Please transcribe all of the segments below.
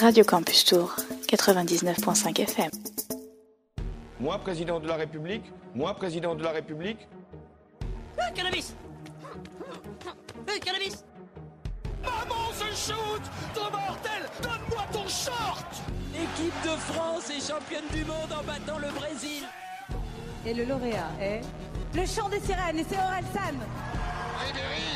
Radio Campus Tour, 99.5 FM. Moi, président de la République, moi, président de la République. Ah, cannabis Eh, cannabis Maman se shoot Ton mortel Donne-moi ton short L'équipe de France est championne du monde en battant le Brésil Et le lauréat est le chant des sirènes et c'est Aurel San. Ribéry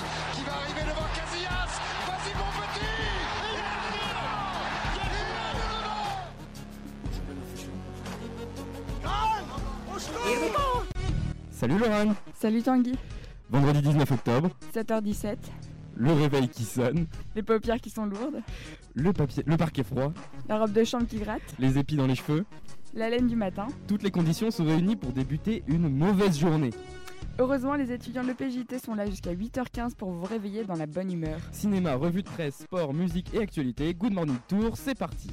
Salut Laurent Salut Tanguy, Vendredi 19 octobre, 7h17, le réveil qui sonne, les paupières qui sont lourdes, le, papier, le parquet froid, la robe de chambre qui gratte, les épis dans les cheveux, la laine du matin. toutes les conditions sont réunies pour débuter une mauvaise journée. Heureusement, les étudiants de l'EPJT sont là jusqu'à 8h15 pour vous réveiller dans la bonne humeur. Cinéma, revue de presse, sport, musique et actualité, Good Morning Tour, c'est parti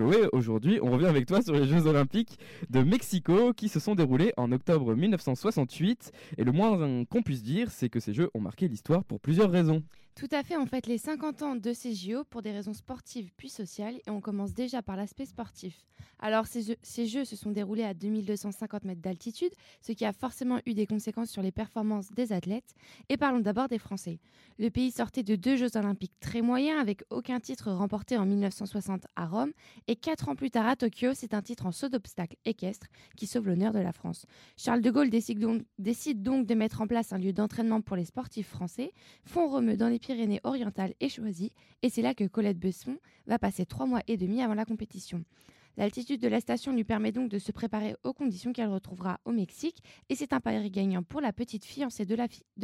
Chloé, aujourd'hui, on revient avec toi sur les Jeux Olympiques de Mexico qui se sont déroulés en octobre 1968. Et le moins qu'on puisse dire, c'est que ces Jeux ont marqué l'histoire pour plusieurs raisons. Tout à fait, on fête les 50 ans de ces JO pour des raisons sportives puis sociales et on commence déjà par l'aspect sportif. Alors ces jeux, se sont déroulés à 2250 mètres d'altitude, ce qui a forcément eu des conséquences sur les performances des athlètes. Et parlons d'abord des Français. Le pays sortait de deux Jeux olympiques très moyens avec aucun titre remporté en 1960 à Rome et quatre ans plus tard à Tokyo, c'est un titre en saut d'obstacle équestre qui sauve l'honneur de la France. Charles de Gaulle décide donc, de mettre en place un lieu d'entraînement pour les sportifs français. Font Romeu dans les Pyrénées-Orientales est choisi et c'est là que Colette Besson va passer trois mois et demi avant la compétition. L'altitude de la station lui permet donc de se préparer aux conditions qu'elle retrouvera au Mexique et c'est un pari gagnant pour la petite fiancée de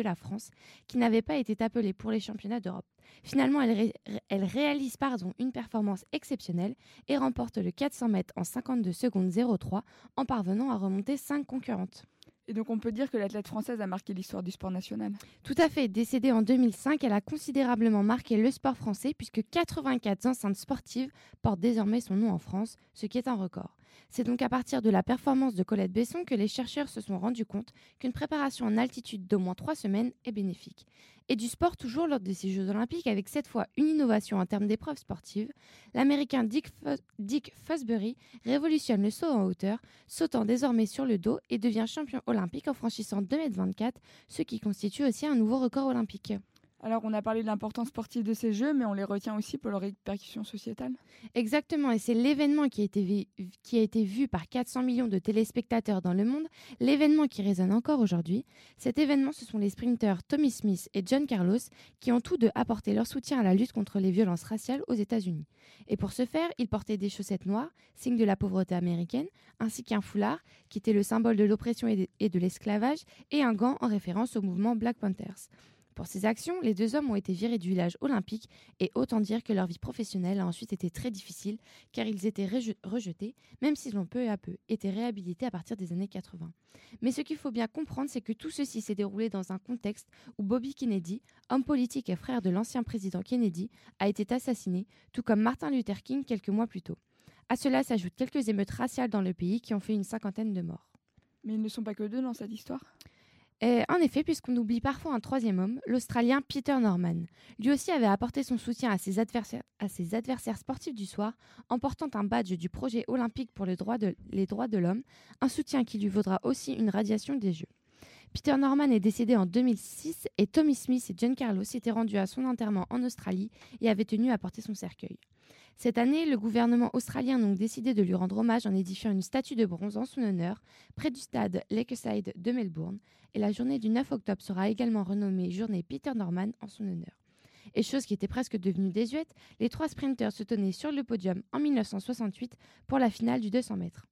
la, France qui n'avait pas été appelée pour les championnats d'Europe. Finalement, elle, ré- elle réalise une performance exceptionnelle et remporte le 400 mètres en 52 secondes 03 en parvenant à remonter 5 concurrentes. Et donc on peut dire que l'athlète française a marqué l'histoire du sport national. Tout à fait. Décédée en 2005, elle a considérablement marqué le sport français puisque 84 enceintes sportives portent désormais son nom en France, ce qui est un record. C'est donc à partir de la performance de Colette Besson que les chercheurs se sont rendus compte qu'une préparation en altitude d'au moins trois semaines est bénéfique. Et du sport toujours lors de ces Jeux olympiques avec cette fois une innovation en termes d'épreuves sportives. L'américain Dick, Fos- Dick Fosbury révolutionne le saut en hauteur, sautant désormais sur le dos et devient champion olympique en franchissant 2,24 m, ce qui constitue aussi un nouveau record olympique. Alors on a parlé de l'importance sportive de ces jeux, mais on les retient aussi pour leur répercussion sociétale. Exactement, et c'est l'événement qui, a été vi- qui a été vu par 400 millions de téléspectateurs dans le monde, l'événement qui résonne encore aujourd'hui. Cet événement, ce sont les sprinteurs Tommy Smith et John Carlos qui ont tous deux apporté leur soutien à la lutte contre les violences raciales aux États-Unis. Et pour ce faire, ils portaient des chaussettes noires, signe de la pauvreté américaine, ainsi qu'un foulard, qui était le symbole de l'oppression et de l'esclavage, et un gant en référence au mouvement Black Panthers. Pour ces actions, les deux hommes ont été virés du village olympique et autant dire que leur vie professionnelle a ensuite été très difficile car ils étaient reje- rejetés, même s'ils ont peu à peu été réhabilités à partir des années 80. Mais ce qu'il faut bien comprendre, c'est que tout ceci s'est déroulé dans un contexte où Bobby Kennedy, homme politique et frère de l'ancien président Kennedy, a été assassiné, tout comme Martin Luther King quelques mois plus tôt. À cela s'ajoutent quelques émeutes raciales dans le pays qui ont fait une cinquantaine de morts. Mais ils ne sont pas que deux dans cette histoire? Et en effet, puisqu'on oublie parfois un troisième homme, l'Australien Peter Norman. Lui aussi avait apporté son soutien à ses adversaires, sportifs du soir en portant un badge du projet olympique pour les droits de l'homme, un soutien qui lui vaudra aussi une radiation des Jeux. Peter Norman est décédé en 2006 et Tommy Smith et John Carlos s'étaient rendus à son enterrement en Australie et avaient tenu à porter son cercueil. Cette année, le gouvernement australien a donc décidé de lui rendre hommage en édifiant une statue de bronze en son honneur près du stade Lakeside de Melbourne et la journée du 9 octobre sera également renommée journée Peter Norman en son honneur. Et chose qui était presque devenue désuète, les trois sprinteurs se tenaient sur le podium en 1968 pour la finale du 200 mètres.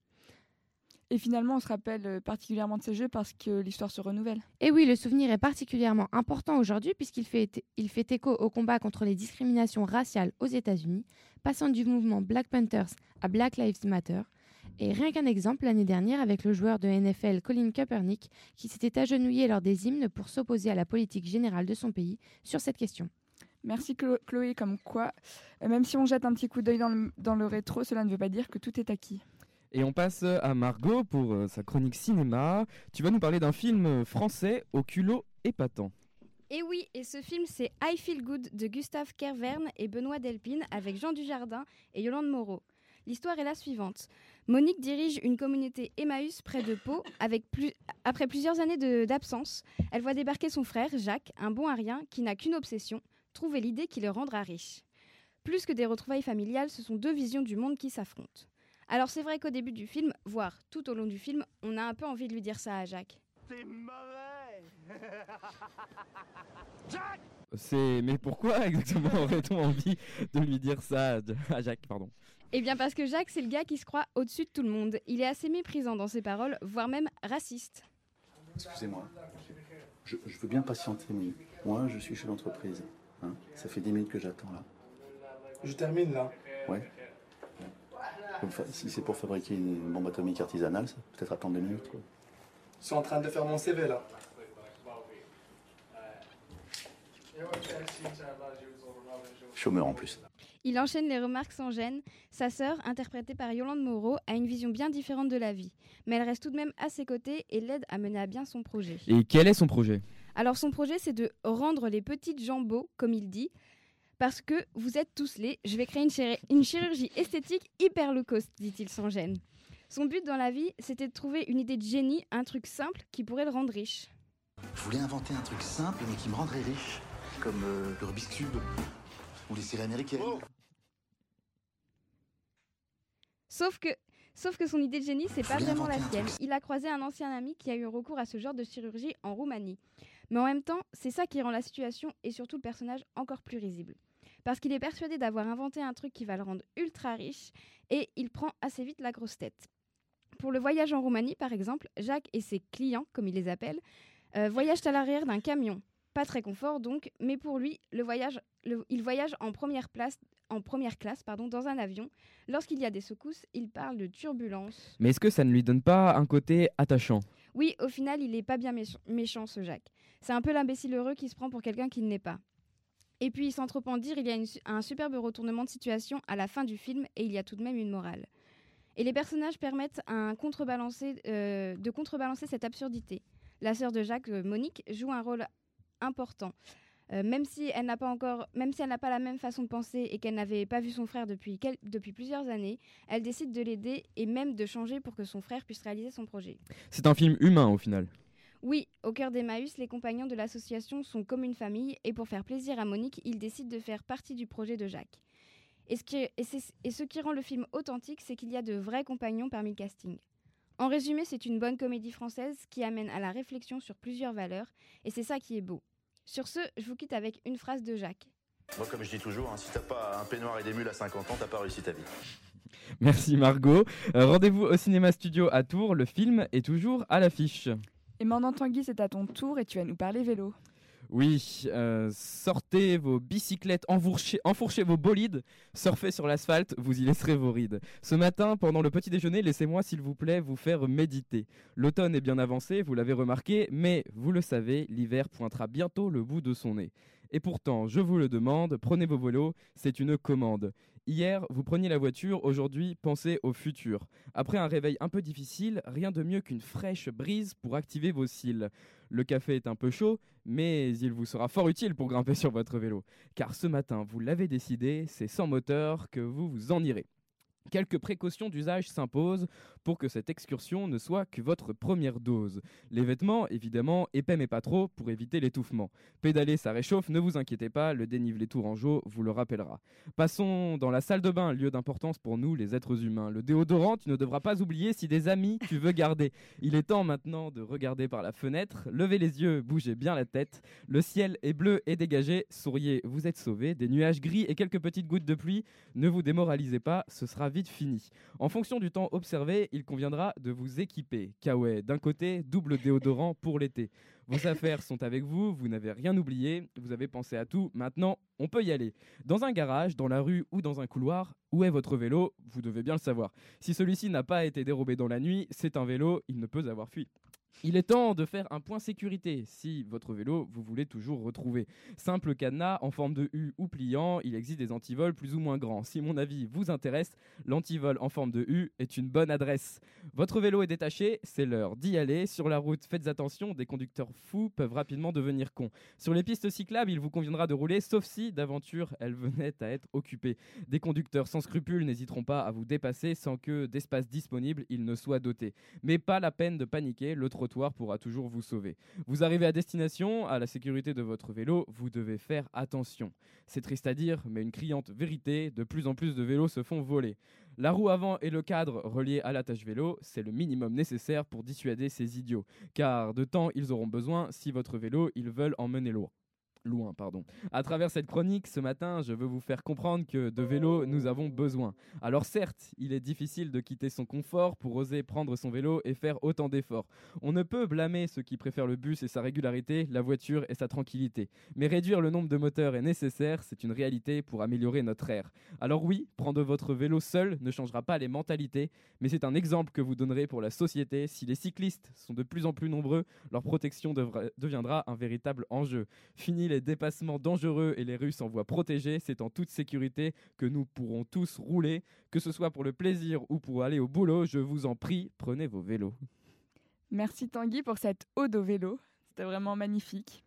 Et finalement, on se rappelle euh, particulièrement de ces jeux parce que l'histoire se renouvelle. Et oui, le souvenir est particulièrement important aujourd'hui puisqu'il fait, il fait écho au combat contre les discriminations raciales aux États-Unis, passant du mouvement Black Panthers à Black Lives Matter. Et rien qu'un exemple, l'année dernière, avec le joueur de NFL Colin Kaepernick, qui s'était agenouillé lors des hymnes pour s'opposer à la politique générale de son pays sur cette question. Merci Chlo- Chloé, comme quoi, euh, même si on jette un petit coup d'œil dans le, dans le rétro, cela ne veut pas dire que tout est acquis. Et on passe à Margot pour euh, sa chronique cinéma. Tu vas nous parler d'un film français au culot épatant. Et oui, et ce film c'est I Feel Good de Gustave Kerverne et Benoît Delpine avec Jean Dujardin et Yolande Moreau. L'histoire est la suivante. Monique dirige une communauté Emmaüs près de Pau. Après plusieurs années d'absence, elle voit débarquer son frère, Jacques, un bon à rien qui n'a qu'une obsession, trouver l'idée qui le rendra riche. Plus que des retrouvailles familiales, ce sont deux visions du monde qui s'affrontent. Alors c'est vrai qu'au début du film, voire tout au long du film, on a un peu envie de lui dire ça à Jacques. C'est mauvais Jack C'est mais pourquoi exactement aurait-on envie de lui dire ça à Jacques pardon? Eh bien parce que Jacques, c'est le gars qui se croit au-dessus de tout le monde. Il est assez méprisant dans ses paroles, voire même raciste. Excusez-moi. Je, je veux bien patienter, mais moi, je suis chez l'entreprise. hein. Ça fait 10 minutes que j'attends là. Je termine là. Ouais. Si c'est pour fabriquer une bombe atomique artisanale, ça peut peut-être attendre deux minutes. Quoi. Je suis en train de faire mon CV là. Chômeur en plus. Il enchaîne les remarques sans gêne. Sa sœur, interprétée par Yolande Moreau, a une vision bien différente de la vie. Mais elle reste tout de même à ses côtés et l'aide à mener à bien son projet. Et quel est son projet? Alors son projet, c'est de rendre les petites jambes beaux, comme il dit. Parce que vous êtes tous les, je vais créer une, chirurgie esthétique hyper low cost, dit-il sans gêne. Son but dans la vie, c'était de trouver une idée de génie, un truc simple qui pourrait le rendre riche. Je voulais inventer un truc simple, mais qui me rendrait riche. Comme euh, le Rubik's Cube ou les séries américaines. Sauf que, sauf que son idée de génie, c'est pas vraiment la sienne. Il a croisé un ancien ami qui a eu recours à ce genre de chirurgie en Roumanie. Mais en même temps, c'est ça qui rend la situation et surtout le personnage encore plus risible. Parce qu'il est persuadé d'avoir inventé un truc qui va le rendre ultra riche et il prend assez vite la grosse tête. Pour le voyage en Roumanie, par exemple, Jacques et ses clients, comme il les appelle, euh, voyagent à l'arrière d'un camion. Pas très confort donc, mais pour lui, le voyage, le- il voyage en première, place, en première classe pardon, dans un avion. Lorsqu'il y a des secousses, il parle de turbulence. Mais est-ce que ça ne lui donne pas un côté attachant? Oui, au final, il n'est pas bien méch- méchant, ce Jacques. C'est un peu l'imbécile heureux qui se prend pour quelqu'un qu'il n'est pas. Et puis, sans trop en dire, il y a un superbe retournement de situation à la fin du film et il y a tout de même une morale. Et les personnages permettent un euh, de contrebalancer cette absurdité. La sœur de Jacques, euh, Monique, joue un rôle important. Euh, même si elle n'a pas encore, même si elle n'a pas la même façon de penser et qu'elle n'avait pas vu son frère depuis plusieurs années, elle décide de l'aider et même de changer pour que son frère puisse réaliser son projet. C'est un film humain au final. Oui, au cœur d'Emmaüs, les compagnons de l'association sont comme une famille et pour faire plaisir à Monique, ils décident de faire partie du projet de Jacques. Et ce qui, et c'est- et ce qui rend le film authentique, c'est qu'il y a de vrais compagnons parmi le casting. En résumé, c'est une bonne comédie française qui amène à la réflexion sur plusieurs valeurs et c'est ça qui est beau. Sur ce, je vous quitte avec une phrase de Jacques. Moi, comme je dis toujours, hein, si t'as pas un peignoir et des mules à 50 ans, t'as pas réussi ta vie. Merci Margot. Euh, Rendez-vous au Cinéma Studio à Tours. Le film est toujours à l'affiche. Et maintenant, Tanguy, c'est à ton tour et tu vas nous parler vélo. Oui, euh, sortez vos bicyclettes, enfourchez, enfourchez vos bolides, surfez sur l'asphalte, vous y laisserez vos rides. Ce matin, pendant le petit déjeuner, laissez-moi s'il vous plaît vous faire méditer. L'automne est bien avancé, vous l'avez remarqué, mais vous le savez, l'hiver pointera bientôt le bout de son nez. Et pourtant, je vous le demande, prenez vos vélos, c'est une commande. Hier, vous preniez la voiture, aujourd'hui, pensez au futur. Après un réveil un peu difficile, rien de mieux qu'une fraîche brise pour activer vos cils. Le café est un peu chaud, mais il vous sera fort utile pour grimper sur votre vélo. Car ce matin, vous l'avez décidé, c'est sans moteur que vous vous en irez. Quelques précautions d'usage s'imposent pour que cette excursion ne soit que votre première dose. Les vêtements, évidemment, épais mais pas trop pour éviter l'étouffement. Pédaler, ça réchauffe, ne vous inquiétez pas, le dénivelé tourangeau vous le rappellera. Passons dans la salle de bain, lieu d'importance pour nous, les êtres humains. Le déodorant, tu ne devras pas oublier si des amis tu veux garder. Il est temps maintenant de regarder par la fenêtre, levez les yeux, bougez bien la tête. Le ciel est bleu et dégagé, souriez, vous êtes sauvés. Des nuages gris et quelques petites gouttes de pluie, ne vous démoralisez pas, ce sera vite fini. En fonction du temps observé, il conviendra de vous équiper. Kawaii, d'un côté, double déodorant pour l'été. Vos affaires sont avec vous, vous n'avez rien oublié, vous avez pensé à tout, maintenant on peut y aller. Dans un garage, dans la rue ou dans un couloir, où est votre vélo? Vous devez bien le savoir. Si celui-ci n'a pas été dérobé dans la nuit, c'est un vélo, il ne peut avoir fui. Il est temps de faire un point sécurité si votre vélo vous voulez toujours retrouver. Simple cadenas en forme de U ou pliant, il existe des antivols plus ou moins grands. Si mon avis vous intéresse, l'antivol en forme de U est une bonne adresse. Votre vélo est détaché, c'est l'heure d'y aller. Sur la route, faites attention, des conducteurs fous peuvent rapidement devenir cons. Sur les pistes cyclables, il vous conviendra de rouler, sauf si d'aventure elle venait à être occupée. Des conducteurs sans scrupules n'hésiteront pas à vous dépasser sans que d'espace disponible il ne soit doté. Mais pas la peine de paniquer, pourra toujours vous sauver. Vous arrivez à destination, à la sécurité de votre vélo, vous devez faire attention. C'est triste à dire, mais une criante vérité, de plus en plus de vélos se font voler. La roue avant et le cadre reliés à l'attache vélo, c'est le minimum nécessaire pour dissuader ces idiots, car de temps ils auront besoin si votre vélo ils veulent emmener loin loin. Pardon. À travers cette chronique, ce matin, je veux vous faire comprendre que de vélo, nous avons besoin. Alors certes, il est difficile de quitter son confort pour oser prendre son vélo et faire autant d'efforts. On ne peut blâmer ceux qui préfèrent le bus et sa régularité, la voiture et sa tranquillité. Mais réduire le nombre de moteurs est nécessaire, c'est une réalité pour améliorer notre air. Alors oui, prendre votre vélo seul ne changera pas les mentalités, mais c'est un exemple que vous donnerez pour la société. Si les cyclistes sont de plus en plus nombreux, leur protection deviendra un véritable enjeu. Fini les dépassements dangereux et les Russes en voie protégée, c'est en toute sécurité que nous pourrons tous rouler, que ce soit pour le plaisir ou pour aller au boulot. Je vous en prie, prenez vos vélos. Merci Tanguy pour cette ode au vélo. C'était vraiment magnifique.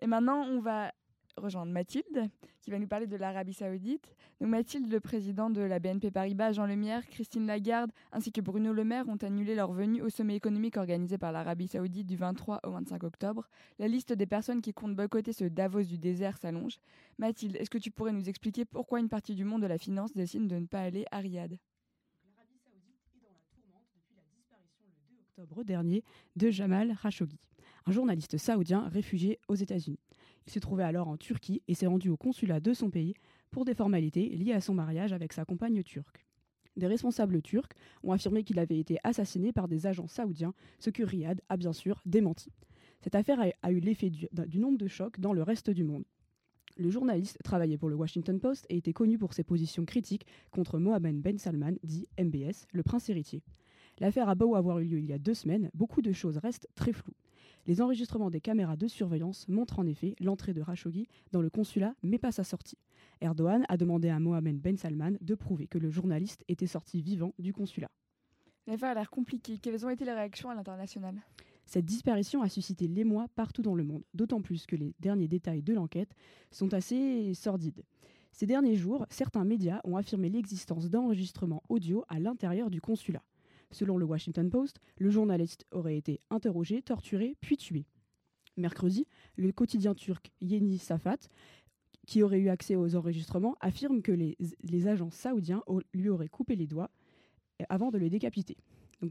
Et maintenant, on va rejoindre Mathilde, qui va nous parler de l'Arabie Saoudite. Mathilde, le président de la BNP Paribas, Jean Lemierre, Christine Lagarde, ainsi que Bruno Le Maire ont annulé leur venue au sommet économique organisé par l'Arabie Saoudite du 23 au 25 octobre. La liste des personnes qui comptent boycotter ce Davos du désert s'allonge. Mathilde, est-ce que tu pourrais nous expliquer pourquoi une partie du monde de la finance décide de ne pas aller à Riyad? L'Arabie Saoudite est dans la tourmente depuis la disparition le 2 octobre dernier de Jamal Khashoggi, un journaliste saoudien réfugié aux États-Unis. Il se trouvait alors en Turquie et s'est rendu au consulat de son pays pour des formalités liées à son mariage avec sa compagne turque. Des responsables turcs ont affirmé qu'il avait été assassiné par des agents saoudiens, ce que Riyad a bien sûr démenti. Cette affaire a, eu l'effet du, nombre de chocs dans le reste du monde. Le journaliste travaillait pour le Washington Post et était connu pour ses positions critiques contre Mohammed Ben Salman, dit MBS, le prince héritier. L'affaire a beau avoir eu lieu il y a deux semaines, beaucoup de choses restent très floues. Les enregistrements des caméras de surveillance montrent en effet l'entrée de Khashoggi dans le consulat, mais pas sa sortie. Erdogan a demandé à Mohamed Ben Salman de prouver que le journaliste était sorti vivant du consulat. L'affaire a l'air compliquée. Quelles ont été les réactions à l'international? Cette disparition a suscité l'émoi partout dans le monde, d'autant plus que les derniers détails de l'enquête sont assez sordides. Ces derniers jours, certains médias ont affirmé l'existence d'enregistrements audio à l'intérieur du consulat. Selon le Washington Post, le journaliste aurait été interrogé, torturé, puis tué. Mercredi, le quotidien turc Yeni Safat, qui aurait eu accès aux enregistrements, affirme que les, agents saoudiens lui auraient coupé les doigts euh, avant de le décapiter.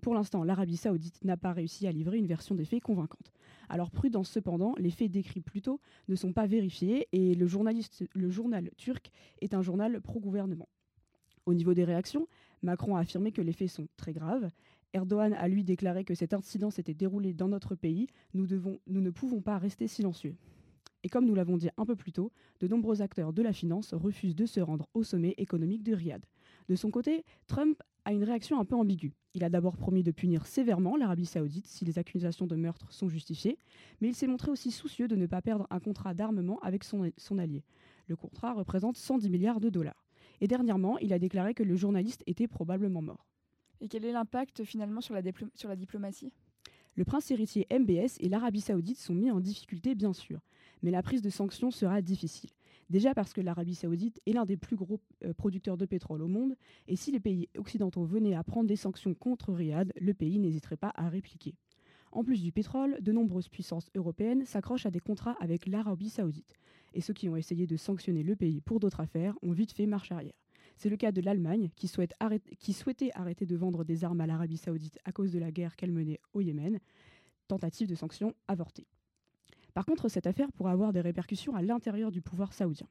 Pour l'instant, l'Arabie saoudite n'a pas réussi à livrer une version des faits convaincante. Alors prudence cependant, les faits décrits plus tôt ne sont pas vérifiés et le, le journal turc est un journal pro-gouvernement. Au niveau des réactions, Macron a affirmé que les faits sont très graves. Erdogan a lui déclaré que cet incident s'était déroulé dans notre pays. Nous, ne pouvons pas rester silencieux. Et comme nous l'avons dit un peu plus tôt, de nombreux acteurs de la finance refusent de se rendre au sommet économique de Riyad. De son côté, Trump a une réaction un peu ambiguë. Il a d'abord promis de punir sévèrement l'Arabie saoudite si les accusations de meurtre sont justifiées, mais il s'est montré aussi soucieux de ne pas perdre un contrat d'armement avec son, son allié. Le contrat représente 110 milliards de dollars. Et dernièrement, il a déclaré que le journaliste était probablement mort. Et quel est l'impact finalement sur la, sur la diplomatie? Le prince héritier MBS et l'Arabie saoudite sont mis en difficulté bien sûr, mais la prise de sanctions sera difficile. Déjà parce que l'Arabie saoudite est l'un des plus gros euh, producteurs de pétrole au monde, et si les pays occidentaux venaient à prendre des sanctions contre Riyad, le pays n'hésiterait pas à répliquer. En plus du pétrole, de nombreuses puissances européennes s'accrochent à des contrats avec l'Arabie saoudite, et ceux qui ont essayé de sanctionner le pays pour d'autres affaires ont vite fait marche arrière. C'est le cas de l'Allemagne, qui, souhaitait arrêter de vendre des armes à l'Arabie saoudite à cause de la guerre qu'elle menait au Yémen. Tentative de sanctions avortée. Par contre, cette affaire pourrait avoir des répercussions à l'intérieur du pouvoir saoudien.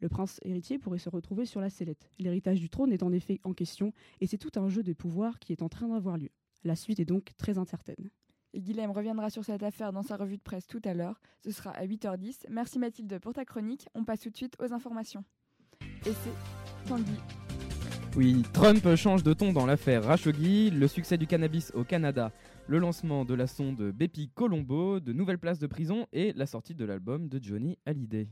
Le prince héritier pourrait se retrouver sur la sellette. L'héritage du trône est en effet en question, et c'est tout un jeu de pouvoir qui est en train d'avoir lieu. La suite est donc très incertaine. Guilhem reviendra sur cette affaire dans sa revue de presse tout à l'heure. Ce sera à 8h10. Merci Mathilde pour ta chronique. On passe tout de suite aux informations. Et c'est Tanguy. Oui, Trump change de ton dans l'affaire Rashoggi. Le succès du cannabis au Canada le lancement de la sonde Bepi Colombo, de nouvelles places de prison et la sortie de l'album de Johnny Hallyday.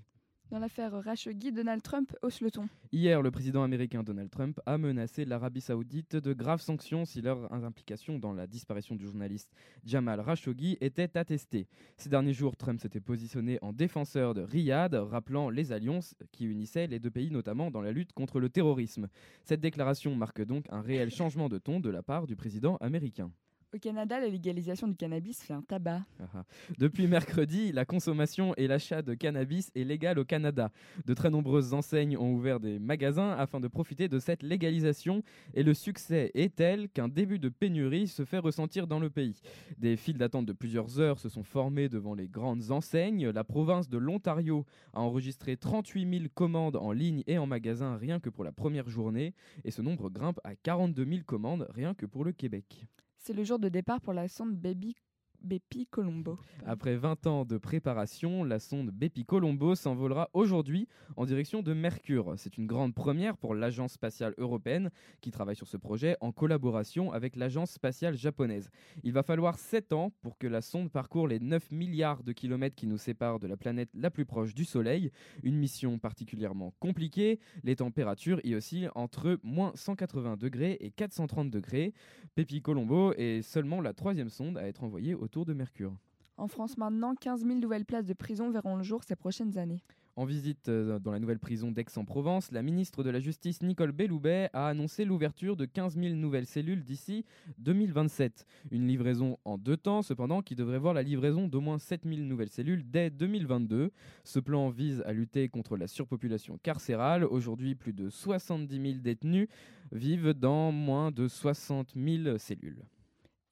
Dans l'affaire Khashoggi, Donald Trump hausse le ton. Hier, le président américain Donald Trump a menacé l'Arabie saoudite de graves sanctions si leur implication dans la disparition du journaliste Jamal Khashoggi était attestée. Ces derniers jours, Trump s'était positionné en défenseur de Riyad, rappelant les alliances qui unissaient les deux pays, notamment dans la lutte contre le terrorisme. Cette déclaration marque donc un réel changement de ton de la part du président américain. Au Canada, la légalisation du cannabis fait un tabac. Ah ah. Depuis mercredi, la consommation et l'achat de cannabis est légal au Canada. De très nombreuses enseignes ont ouvert des magasins afin de profiter de cette légalisation et le succès est tel qu'un début de pénurie se fait ressentir dans le pays. Des files d'attente de plusieurs heures se sont formées devant les grandes enseignes. La province de l'Ontario a enregistré 38 000 commandes en ligne et en magasin rien que pour la première journée et ce nombre grimpe à 42 000 commandes rien que pour le Québec. C'est le jour de départ pour la sonde Baby Bepi Colombo. Après 20 ans de préparation, la sonde Bepi Colombo s'envolera aujourd'hui en direction de Mercure. C'est une grande première pour l'Agence spatiale européenne qui travaille sur ce projet en collaboration avec l'Agence spatiale japonaise. Il va falloir 7 ans pour que la sonde parcourt les 9 milliards de kilomètres qui nous séparent de la planète la plus proche du Soleil. Une mission particulièrement compliquée. Les températures y oscillent entre moins 180 degrés et 430 degrés. Bepi Colombo est seulement la troisième sonde à être envoyée de Mercure. En France maintenant, 15 000 nouvelles places de prison verront le jour ces prochaines années. En visite euh, dans la nouvelle prison d'Aix-en-Provence, la ministre de la Justice Nicole Belloubet a annoncé l'ouverture de 15 000 nouvelles cellules d'ici 2027. Une livraison en deux temps, cependant, qui devrait voir la livraison d'au moins 7 000 nouvelles cellules dès 2022. Ce plan vise à lutter contre la surpopulation carcérale. Aujourd'hui, plus de 70 000 détenus vivent dans moins de 60 000 cellules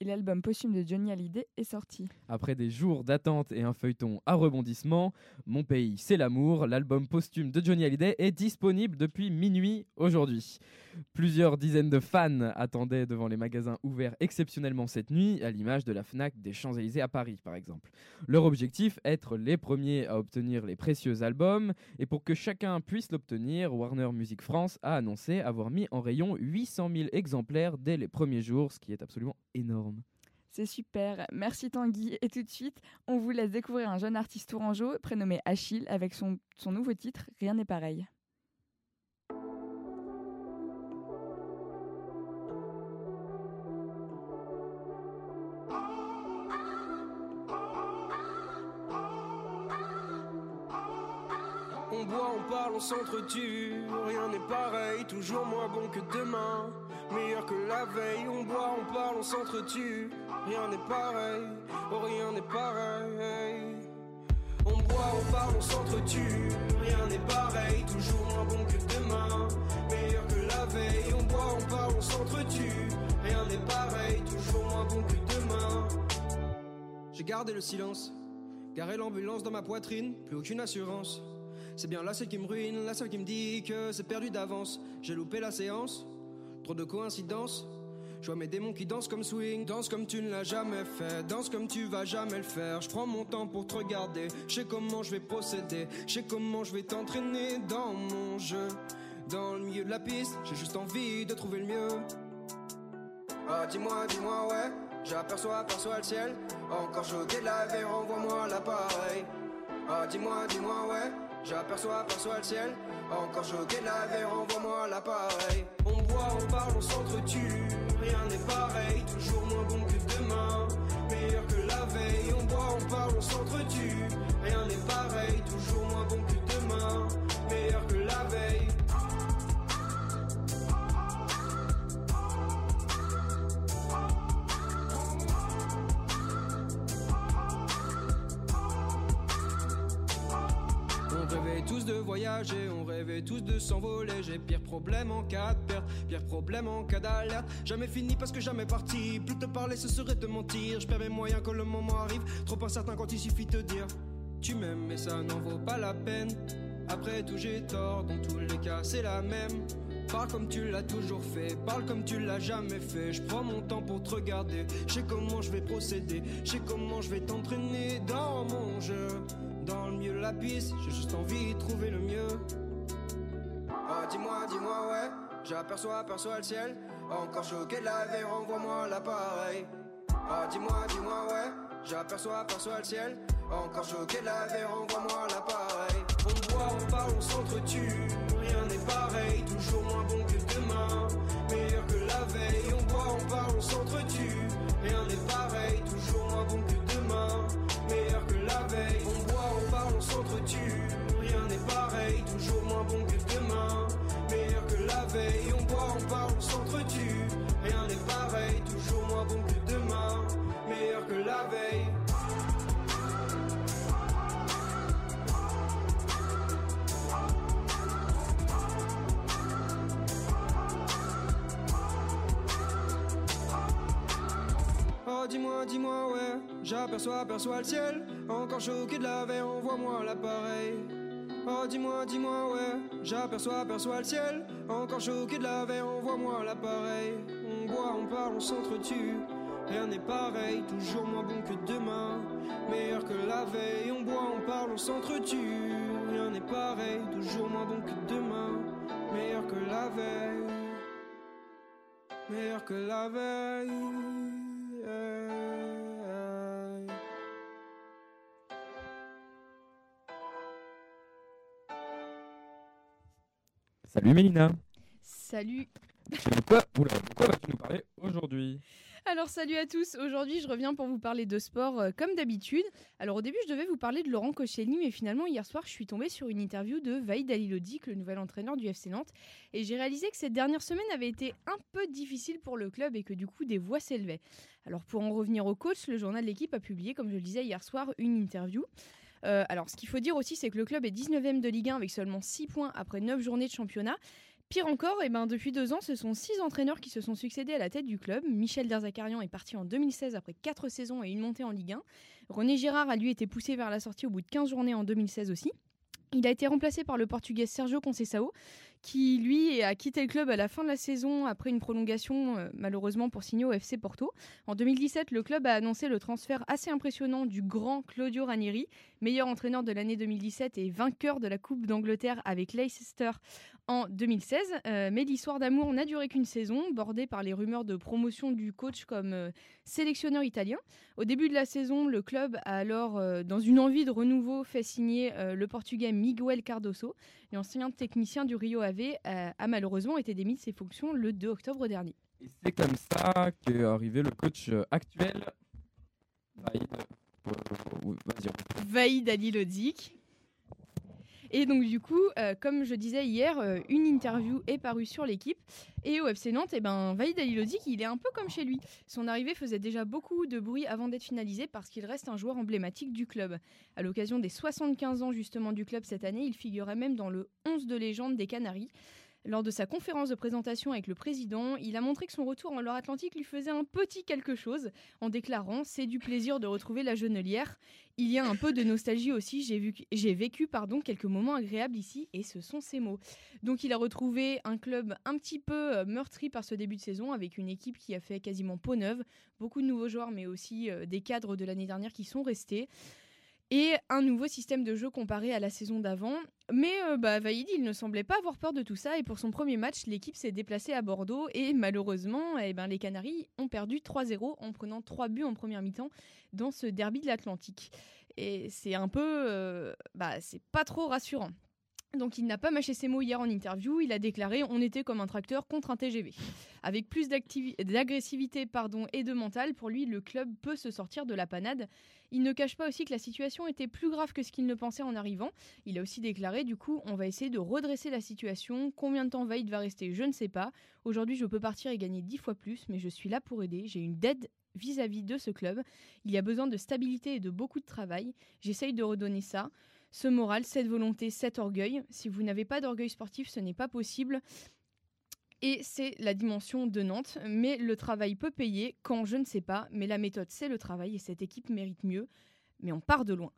et l'album posthume de Johnny Hallyday est sorti. Après des jours d'attente et un feuilleton à rebondissement, Mon pays, c'est l'amour, l'album posthume de Johnny Hallyday est disponible depuis minuit aujourd'hui. Plusieurs dizaines de fans attendaient devant les magasins ouverts exceptionnellement cette nuit, à l'image de la FNAC des Champs-Élysées à Paris par exemple. Leur objectif, être les premiers à obtenir les précieux albums, et pour que chacun puisse l'obtenir, Warner Music France a annoncé avoir mis en rayon 800 000 exemplaires dès les premiers jours, ce qui est absolument énorme. C'est super, merci Tanguy. Et tout de suite, on vous laisse découvrir un jeune artiste tourangeau prénommé Achille avec son, son nouveau titre Rien n'est pareil. Parle, on s'entretue, rien n'est pareil, toujours moins bon que demain, meilleur que la veille. On boit, on parle, on s'entretue, rien n'est pareil, oh rien n'est pareil. On boit, on parle, on s'entretue, rien n'est pareil, toujours moins bon que demain, meilleur que la veille. On boit, on parle, on s'entretue, rien n'est pareil, toujours moins bon que demain. J'ai gardé le silence, garé l'ambulance dans ma poitrine, plus aucune assurance. C'est bien la seule qui me ruine, la seule qui me dit que c'est perdu d'avance. J'ai loupé la séance, trop de coïncidences. Je vois mes démons qui dansent comme swing, danse comme tu ne l'as jamais fait, danse comme tu vas jamais le faire. Je prends mon temps pour te regarder, je sais comment je vais procéder, je sais comment je vais t'entraîner dans mon jeu. Dans le milieu de la piste, j'ai juste envie de trouver le mieux. Ah, dis-moi, dis-moi, ouais, j'aperçois, aperçois le ciel. Encore choqué de la verre, envoie-moi l'appareil. Ah, dis-moi, dis-moi, ouais. J'aperçois, aperçois le ciel. Encore choqué de la verre, envoie-moi l'appareil. On boit, on parle, on s'entretue. Rien n'est pareil, toujours moins bon que demain. Meilleur que la veille. On boit, on parle, on s'entretue. Rien n'est pareil, toujours moins bon que demain. Meilleur que rêvait tous de voyager, on rêvait tous de s'envoler. J'ai pire problème en cas de perte, pire problème en cas d'alerte. Jamais fini parce que jamais parti. Plus te parler, ce serait te mentir. Je perds mes moyens quand le moment arrive. Trop incertain quand il suffit de te dire Tu m'aimes, mais ça n'en vaut pas la peine. Après tout, j'ai tort, dans tous les cas, c'est la même. Parle comme tu l'as toujours fait, parle comme tu l'as jamais fait. Je prends mon temps pour te regarder, je sais comment je vais procéder, je sais comment je vais t'entraîner dans mon jeu. Dans le milieu de la piste, j'ai juste envie de trouver le mieux. Ah, dis-moi, dis-moi, ouais, j'aperçois, aperçois le ciel. Encore choqué de la verre, envoie-moi l'appareil. Oh, dis-moi, dis-moi, ouais. J'aperçois, aperçois le ciel. Encore choqué de la verre, envoie-moi l'appareil. On boit, on parle, on s'entretue. Oh dis-moi, dis-moi, ouais, j'aperçois, aperçois le ciel. Encore choqué de la veille, envoie-moi l'appareil. Oh dis-moi, dis-moi, ouais, j'aperçois, aperçois le ciel. Encore choqué de la veille, envoie-moi l'appareil. On boit, on parle, on s'entretue. Rien n'est pareil, toujours moins bon que demain. Meilleur que la veille, on boit, on parle, on s'entretue. Rien n'est pareil, toujours moins bon que demain. Meilleur que la veille. Meilleur que la veille. Salut Mélina. Salut. De quoi, oula, de quoi vas-tu nous parler aujourd'hui? Alors salut à tous, aujourd'hui je reviens pour vous parler de sport euh, comme d'habitude. Alors au début je devais vous parler de Laurent Koscielny mais finalement hier soir je suis tombée sur une interview de Vaïd Alilodik, le nouvel entraîneur du FC Nantes et j'ai réalisé que cette dernière semaine avait été un peu difficile pour le club et que du coup des voix s'élevaient. Alors pour en revenir au coach, le journal de l'équipe a publié comme je le disais hier soir une interview. Euh, alors ce qu'il faut dire aussi c'est que le club est 19e de Ligue 1 avec seulement 6 points après 9 journées de championnat. Pire encore, eh ben, depuis deux ans, ce sont six entraîneurs qui se sont succédés à la tête du club. Michel Derzakarian est parti en 2016 après quatre saisons et une montée en Ligue 1. René Girard a lui été poussé vers la sortie au bout de 15 journées en 2016 aussi. Il a été remplacé par le portugais Sergio Conceição, qui lui a quitté le club à la fin de la saison après une prolongation euh, malheureusement pour signer au FC Porto. En 2017, le club a annoncé le transfert assez impressionnant du grand Claudio Ranieri, meilleur entraîneur de l'année 2017 et vainqueur de la Coupe d'Angleterre avec Leicester en 2016. Euh, mais l'histoire d'amour n'a duré qu'une saison, bordée par les rumeurs de promotion du coach comme euh, sélectionneur italien. Au début de la saison, le club a alors, dans une envie de renouveau, fait signer le portugais Miguel Cardoso, l'ancien technicien du Rio Ave, euh, a malheureusement été démis de ses fonctions le 2 octobre dernier. Et c'est comme ça qu'est arrivé le coach actuel. Vaïd. Vas-y, Vaïd Alilodzic. Et donc du coup, euh, comme je disais hier, euh, une interview est parue sur l'équipe. Et au FC Nantes, eh ben, Vaïd Alilodzic, il est un peu comme chez lui. Son arrivée faisait déjà beaucoup de bruit avant d'être finalisé parce qu'il reste un joueur emblématique du club. À l'occasion des 75 ans justement du club cette année, il figurait même dans le 11 de légende des Canaries. Lors de sa conférence de présentation avec le président, il a montré que son retour en Loire-Atlantique lui faisait un petit quelque chose, en déclarant C'est du plaisir de retrouver la Genelière. Il y a un peu de nostalgie aussi, j'ai vécu pardon, quelques moments agréables ici, et ce sont ses mots. Donc il a retrouvé un club un petit peu euh, meurtri par ce début de saison, avec une équipe qui a fait quasiment peau neuve, beaucoup de nouveaux joueurs, mais aussi euh, des cadres de l'année dernière qui sont restés et un nouveau système de jeu comparé à la saison d'avant. Mais euh, bah, Vaïd, il ne semblait pas avoir peur de tout ça et pour son premier match, l'équipe s'est déplacée à Bordeaux et malheureusement, eh ben, les Canaries ont perdu 3-0 en prenant 3 buts en première mi-temps dans ce derby de l'Atlantique. Et c'est un peu... euh, bah, c'est pas trop rassurant. Donc il n'a pas mâché ses mots hier en interview, il a déclaré on était comme un tracteur contre un TGV. Avec plus d'agressivité et de mental, pour lui le club peut se sortir de la panade. Il ne cache pas aussi que la situation était plus grave que ce qu'il ne pensait en arrivant. Il a aussi déclaré du coup on va essayer de redresser la situation, combien de temps Vaïd va rester? Je ne sais pas. Aujourd'hui je peux partir et gagner 10 fois plus mais je suis là pour aider, j'ai une dette vis-à-vis de ce club. Il y a besoin de stabilité et de beaucoup de travail. J'essaye de redonner ça ce moral, cette volonté, cet orgueil. Si vous n'avez pas d'orgueil sportif, ce n'est pas possible. Et c'est la dimension de Nantes. Mais le travail peut payer quand je ne sais pas. Mais la méthode, c'est le travail et cette équipe mérite mieux. Mais on part de loin.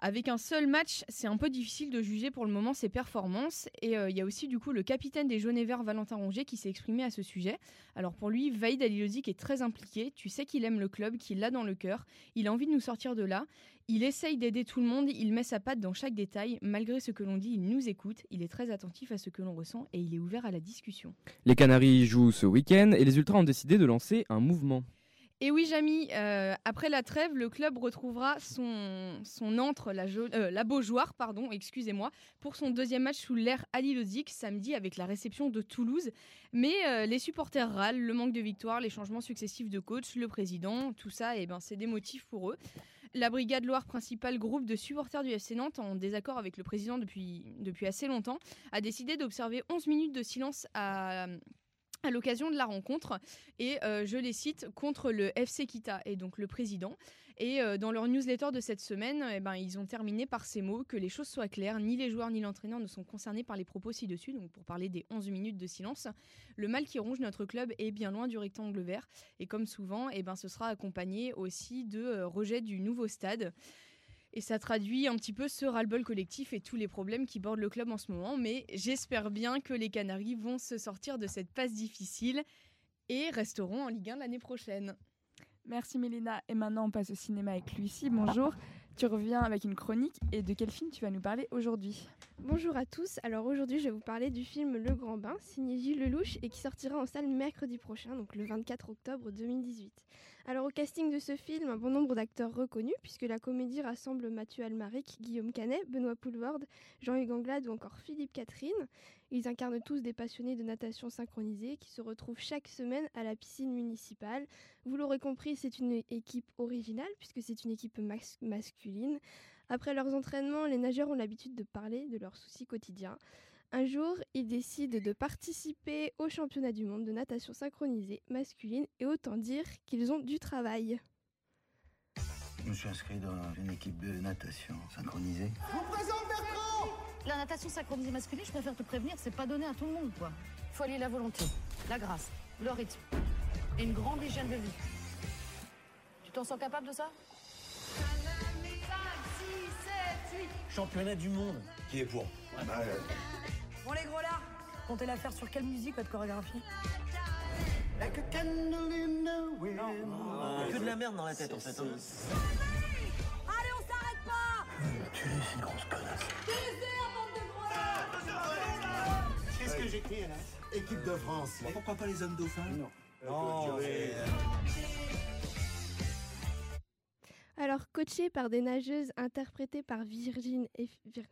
Avec un seul match, c'est un peu difficile de juger pour le moment ses performances. Et euh, il y a aussi du coup le capitaine des jaunes et verts, Valentin Rongier, qui s'est exprimé à ce sujet. Alors pour lui, Vaïd Alilozic est très impliqué. Tu sais qu'il aime le club, qu'il l'a dans le cœur. Il a envie de nous sortir de là. Il essaye d'aider tout le monde. Il met sa patte dans chaque détail. Malgré ce que l'on dit, il nous écoute. Il est très attentif à ce que l'on ressent et il est ouvert à la discussion. Les Canaries jouent ce week-end et les Ultras ont décidé de lancer un mouvement. Et oui, Jamy, euh, après la trêve, le club retrouvera son, son antre, la, euh, Beaujoire, pardon, excusez-moi, pour son deuxième match sous l'air Ali Lozic samedi avec la réception de Toulouse. Mais euh, les supporters râlent, le manque de victoire, les changements successifs de coach, le président, tout ça, eh ben, c'est des motifs pour eux. La Brigade Loire, principal groupe de supporters du FC Nantes, en désaccord avec le président depuis, depuis assez longtemps, a décidé d'observer 11 minutes de silence à, à l'occasion de la rencontre et euh, je les cite contre le FC Kita et donc le président. Et euh, dans leur newsletter de cette semaine eh ben, ils ont terminé par ces mots que les choses soient claires ni les joueurs ni l'entraîneur ne sont concernés par les propos ci-dessus. Donc pour parler des 11 minutes de silence le mal qui ronge notre club est bien loin du rectangle vert. Et comme souvent eh ben, ce sera accompagné aussi de euh, rejet du nouveau stade et ça traduit un petit peu ce ras-le-bol collectif et tous les problèmes qui bordent le club en ce moment. Mais j'espère bien que les Canaries vont se sortir de cette passe difficile et resteront en Ligue 1 l'année prochaine. Merci Mélina. Et maintenant, on passe au cinéma avec Lucie. Bonjour. Tu reviens avec une chronique. Et de quel film tu vas nous parler aujourd'hui? Bonjour à tous, alors aujourd'hui je vais vous parler du film Le Grand Bain, signé Gilles Lelouch et qui sortira en salle mercredi prochain, donc le 24 octobre 2018. Alors au casting de ce film, un bon nombre d'acteurs reconnus, puisque la comédie rassemble Mathieu Almaric, Guillaume Canet, Benoît Poulvorde, Jean-Hugues Anglade ou encore Philippe Catherine. Ils incarnent tous des passionnés de natation synchronisée qui se retrouvent chaque semaine à la piscine municipale. Vous l'aurez compris, c'est une équipe originale, puisque c'est une équipe mas- masculine. Après leurs entraînements, les nageurs ont l'habitude de parler de leurs soucis quotidiens. Un jour, ils décident de participer au championnat du monde de natation synchronisée masculine et autant dire qu'ils ont du travail. Je me suis inscrit dans une équipe de natation synchronisée. vous présente Bertrand La natation synchronisée masculine, je préfère te prévenir, c'est pas donné à tout le monde, quoi. Il faut allier la volonté, la grâce, le rythme et une grande hygiène de vie. Tu t'en sens capable de ça? Championnat du monde. Qui est pour? Bon les gros là, comptez la faire sur quelle musique, votre chorégraphie Like a candle in the wind. Que de la merde dans la tête en fait. hein. Allez, on s'arrête pas Tu es une grosse connasse. Qu'est-ce que j'écris là? Équipe de France. Pourquoi pas les hommes dauphins? Non. Non, mais- Alors, coachés par des nageuses interprétées par Virgin Efira,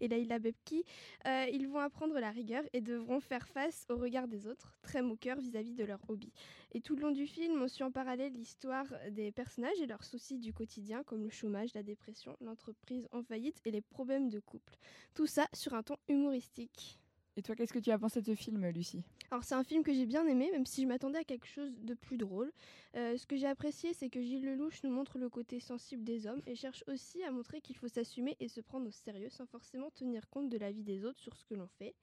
et Laila Bebki, euh, ils vont apprendre la rigueur et devront faire face au regard des autres, très moqueurs vis-à-vis de leur hobby. Et tout le long du film, on suit en parallèle l'histoire des personnages et leurs soucis du quotidien, comme le chômage, la dépression, l'entreprise en faillite et les problèmes de couple. Tout ça sur un ton humoristique. Et toi, qu'est-ce que tu as pensé de ce film, Lucie? Alors c'est un film que j'ai bien aimé, même si je m'attendais à quelque chose de plus drôle. Euh, ce que j'ai apprécié, c'est que Gilles Lelouch nous montre le côté sensible des hommes et cherche aussi à montrer qu'il faut s'assumer et se prendre au sérieux sans forcément tenir compte de la vie des autres sur ce que l'on fait.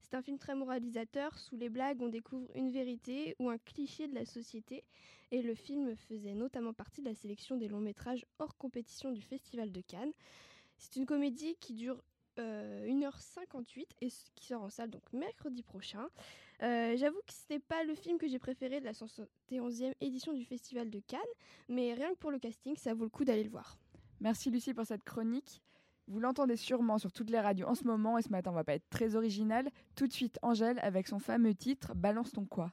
C'est un film très moralisateur, sous les blagues on découvre une vérité ou un cliché de la société et le film faisait notamment partie de la sélection des longs métrages hors compétition du Festival de Cannes. C'est une comédie qui dure euh, 1h58 et qui sort en salle donc mercredi prochain. Euh, J'avoue que ce n'est pas le film que j'ai préféré de la 71e édition du Festival de Cannes, mais rien que pour le casting, ça vaut le coup d'aller le voir. Merci Lucie pour cette chronique. Vous l'entendez sûrement sur toutes les radios en ce moment et ce matin on va pas être très original. Tout de suite Angèle avec son fameux titre Balance ton quoi?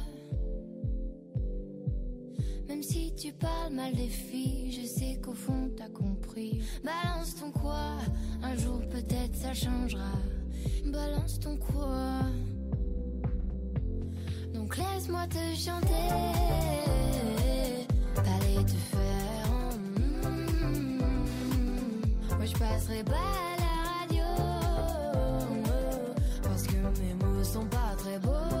Même si tu parles mal des filles, je sais qu'au fond t'as compris. Balance ton quoi, un jour peut-être ça changera. Balance ton quoi. Donc laisse-moi te chanter. T'allais te faire. mm, Moi je passerai pas à la radio. Parce que mes mots sont pas très beaux.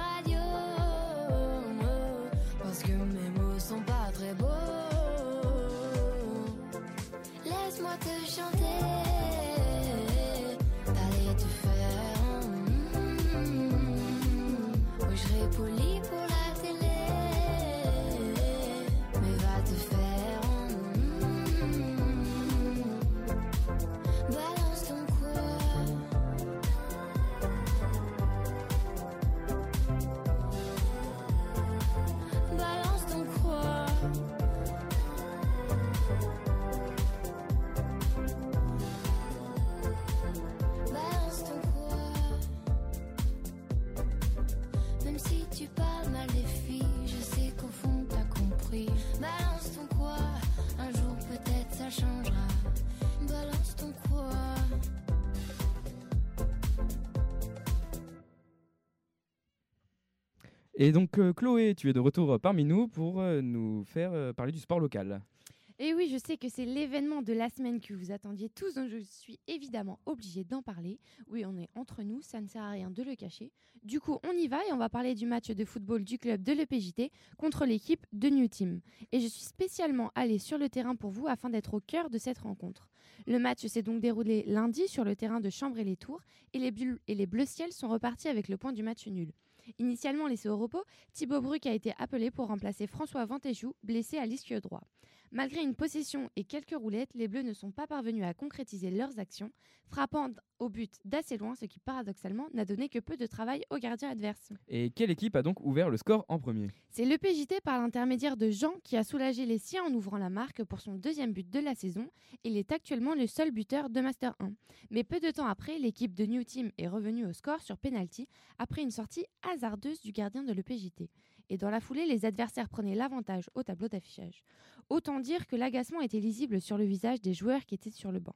Et donc euh, Chloé, tu es de retour parmi nous pour euh, nous faire euh, parler du sport local. Et oui, je sais que c'est l'événement de la semaine que vous attendiez tous, donc je suis évidemment obligée d'en parler. Oui, on est entre nous, ça ne sert à rien de le cacher. Du coup, on y va et on va parler du match de football du club de l'EPJT contre l'équipe de New Team. Et je suis spécialement allée sur le terrain pour vous afin d'être au cœur de cette rencontre. Le match s'est donc déroulé lundi sur le terrain de Chambray-les-Tours et les, Bleus- et les Bleus Ciel sont repartis avec le point du match nul. Initialement laissé au repos, Thibaut Bruck a été appelé pour remplacer François Ventéjou, blessé à l'ischio droit. Malgré une possession et quelques roulettes, les Bleus ne sont pas parvenus à concrétiser leurs actions, frappant au but d'assez loin, ce qui paradoxalement n'a donné que peu de travail au gardien adverse. Et quelle équipe a donc ouvert le score en premier? C'est le PJT par l'intermédiaire de Jean qui a soulagé les siens en ouvrant la marque pour son deuxième but de la saison. Il est actuellement le seul buteur de Master 1. Mais peu de temps après, l'équipe de New Team est revenue au score sur penalty après une sortie hasardeuse du gardien de l'EPJT. Et dans la foulée, les adversaires prenaient l'avantage au tableau d'affichage. Autant dire que l'agacement était lisible sur le visage des joueurs qui étaient sur le banc.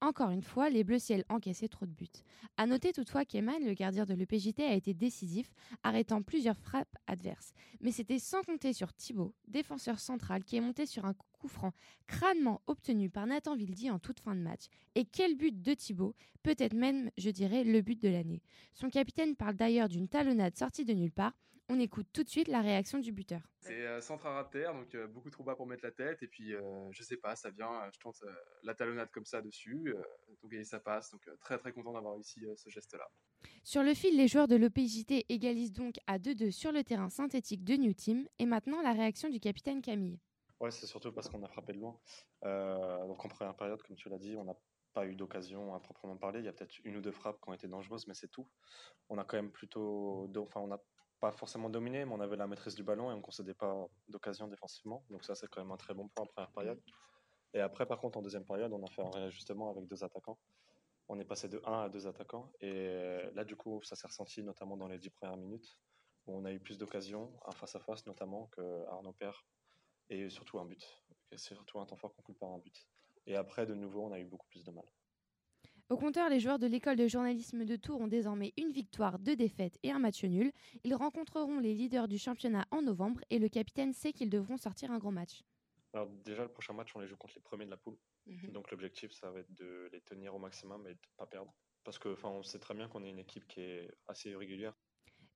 Encore une fois, les Bleus Ciel encaissaient trop de buts. À noter toutefois qu'Eman, le gardien de l'EPJT, a été décisif, arrêtant plusieurs frappes adverses. Mais c'était sans compter sur Thibaut, défenseur central, qui est monté sur un coup franc crânement obtenu par Nathan Vildy en toute fin de match. Et quel but de Thibaut Peut-être même, je dirais, le but de l'année. Son capitaine parle d'ailleurs d'une talonnade sortie de nulle part. On écoute tout de suite la réaction du buteur. C'est euh, centre à terre, donc euh, beaucoup trop bas pour mettre la tête. Et puis, euh, je sais pas, ça vient, euh, je tente euh, la talonnade comme ça dessus. euh, donc, et ça passe. Donc, euh, très très content d'avoir réussi euh, ce geste-là. Sur le fil, les joueurs de l'OPJT égalisent donc à 2-2 sur le terrain synthétique de New Team. Et maintenant, la réaction du capitaine Camille. Ouais, c'est surtout parce qu'on a frappé de loin. Euh, donc en première période, comme tu l'as dit, on n'a pas eu d'occasion à proprement parler. Il y a peut-être une ou deux frappes qui ont été dangereuses, mais c'est tout. On a quand même plutôt, enfin on n'a pas forcément dominé, mais on avait la maîtrise du ballon et on ne concédait pas d'occasion défensivement. Donc ça, c'est quand même un très bon point en première période. Et après, par contre, en deuxième période, on a fait un réajustement avec deux attaquants. On est passé de 1 à 2 attaquants. Et là, du coup, ça s'est ressenti notamment dans les 10 premières minutes, où on a eu plus d'occasions, un face-à-face notamment, que Arnaud Père, et surtout un but. C'est surtout un temps fort conclu par un but. Et après, de nouveau, on a eu beaucoup plus de mal. Au compteur, les joueurs de l'école de journalisme de Tours ont désormais une victoire, deux défaites et un match nul. Ils rencontreront les leaders du championnat en novembre et le capitaine sait qu'ils devront sortir un gros match. Alors déjà, le prochain match, on les joue contre les premiers de la poule. Mhm. Donc l'objectif, ça va être de les tenir au maximum et de ne pas perdre. Parce que, on sait très bien qu'on est une équipe qui est assez irrégulière.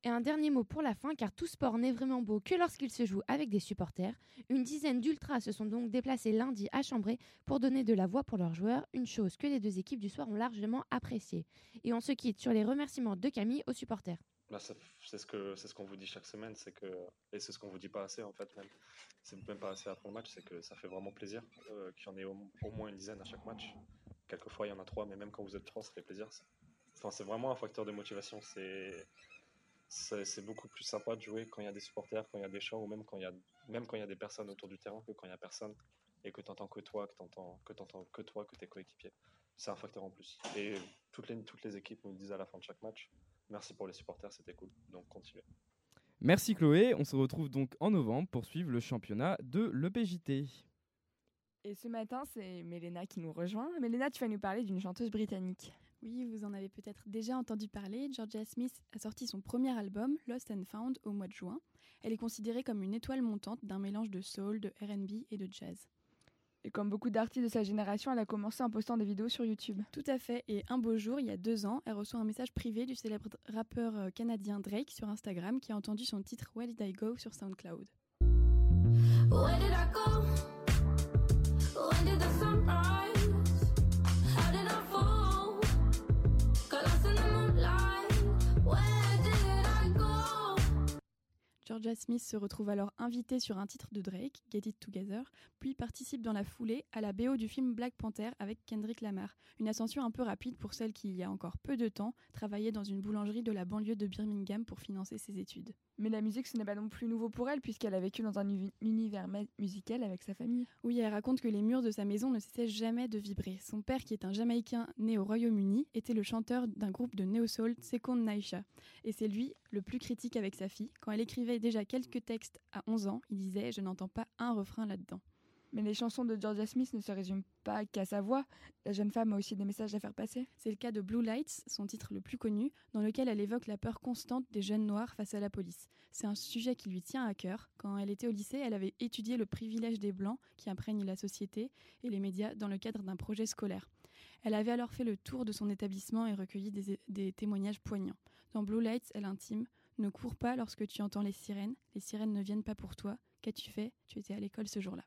Et un dernier mot pour la fin, car tout sport n'est vraiment beau que lorsqu'il se joue avec des supporters. Une dizaine d'ultras se sont donc déplacés lundi à Chambray pour donner de la voix pour leurs joueurs, une chose que les deux équipes du soir ont largement appréciée. Et on se quitte sur les remerciements de Camille aux supporters. Bah, c'est ce qu'on vous dit chaque semaine, c'est que et c'est ce qu'on vous dit pas assez en fait même. C'est même pas assez après le match, c'est que ça fait vraiment plaisir euh, qu'il y en ait au, au moins une dizaine à chaque match. quelquefois il y en a trois, mais même quand vous êtes trois, ça fait plaisir. Enfin, c'est vraiment un facteur de motivation. C'est c'est beaucoup plus sympa de jouer quand il y a des supporters, quand il y a des chants, ou même quand il y a, même quand il y a des personnes autour du terrain que quand il y a personne et que tu entends que toi, que tu entends que, t'entends que toi, que tes coéquipiers. C'est un facteur en plus. Et toutes les, toutes les équipes nous le disent à la fin de chaque match. Merci pour les supporters, c'était cool. Donc continuez. Merci Chloé, on se retrouve donc en novembre pour suivre le championnat de l'EPJT. Et ce matin, c'est Mélena qui nous rejoint. Mélena, tu vas nous parler d'une chanteuse britannique. Oui, vous en avez peut-être déjà entendu parler. Georgia Smith a sorti son premier album, Lost and Found, au mois de juin. Elle est considérée comme une étoile montante d'un mélange de soul, de RB et de jazz. Et comme beaucoup d'artistes de sa génération, elle a commencé en postant des vidéos sur YouTube. Tout à fait. Et un beau jour, il y a deux ans, elle reçoit un message privé du célèbre rappeur euh, canadien Drake sur Instagram qui a entendu son titre Where Did I Go sur SoundCloud. Where did I go? When did the sun Georgia Smith se retrouve alors invitée sur un titre de Drake, Get It Together, puis participe dans la foulée à la BO du film Black Panther avec Kendrick Lamar. Une ascension un peu rapide pour celle qui, il y a encore peu de temps, travaillait dans une boulangerie de la banlieue de Birmingham pour financer ses études. Mais la musique, ce n'est pas non plus nouveau pour elle, puisqu'elle a vécu dans un uni- univers musical avec sa famille. Oui, elle raconte que les murs de sa maison ne cessaient jamais de vibrer. Son père, qui est un Jamaïcain né au Royaume-Uni, était le chanteur d'un groupe de néo-soul, Second Naisha. Et c'est lui le plus critique avec sa fille. Quand elle écrivait déjà quelques textes à 11 ans, il disait « Je n'entends pas un refrain là-dedans ». Mais les chansons de Georgia Smith ne se résument pas qu'à sa voix. La jeune femme a aussi des messages à faire passer. C'est le cas de Blue Lights, son titre le plus connu, dans lequel elle évoque la peur constante des jeunes noirs face à la police. C'est un sujet qui lui tient à cœur. Quand elle était au lycée, elle avait étudié le privilège des Blancs qui imprègne la société et les médias dans le cadre d'un projet scolaire. Elle avait alors fait le tour de son établissement et recueilli des, témoignages poignants. Dans Blue Lights, elle intime Ne cours pas lorsque tu entends les sirènes. Les sirènes ne viennent pas pour toi. Qu'as-tu fait? Tu étais à l'école ce jour-là.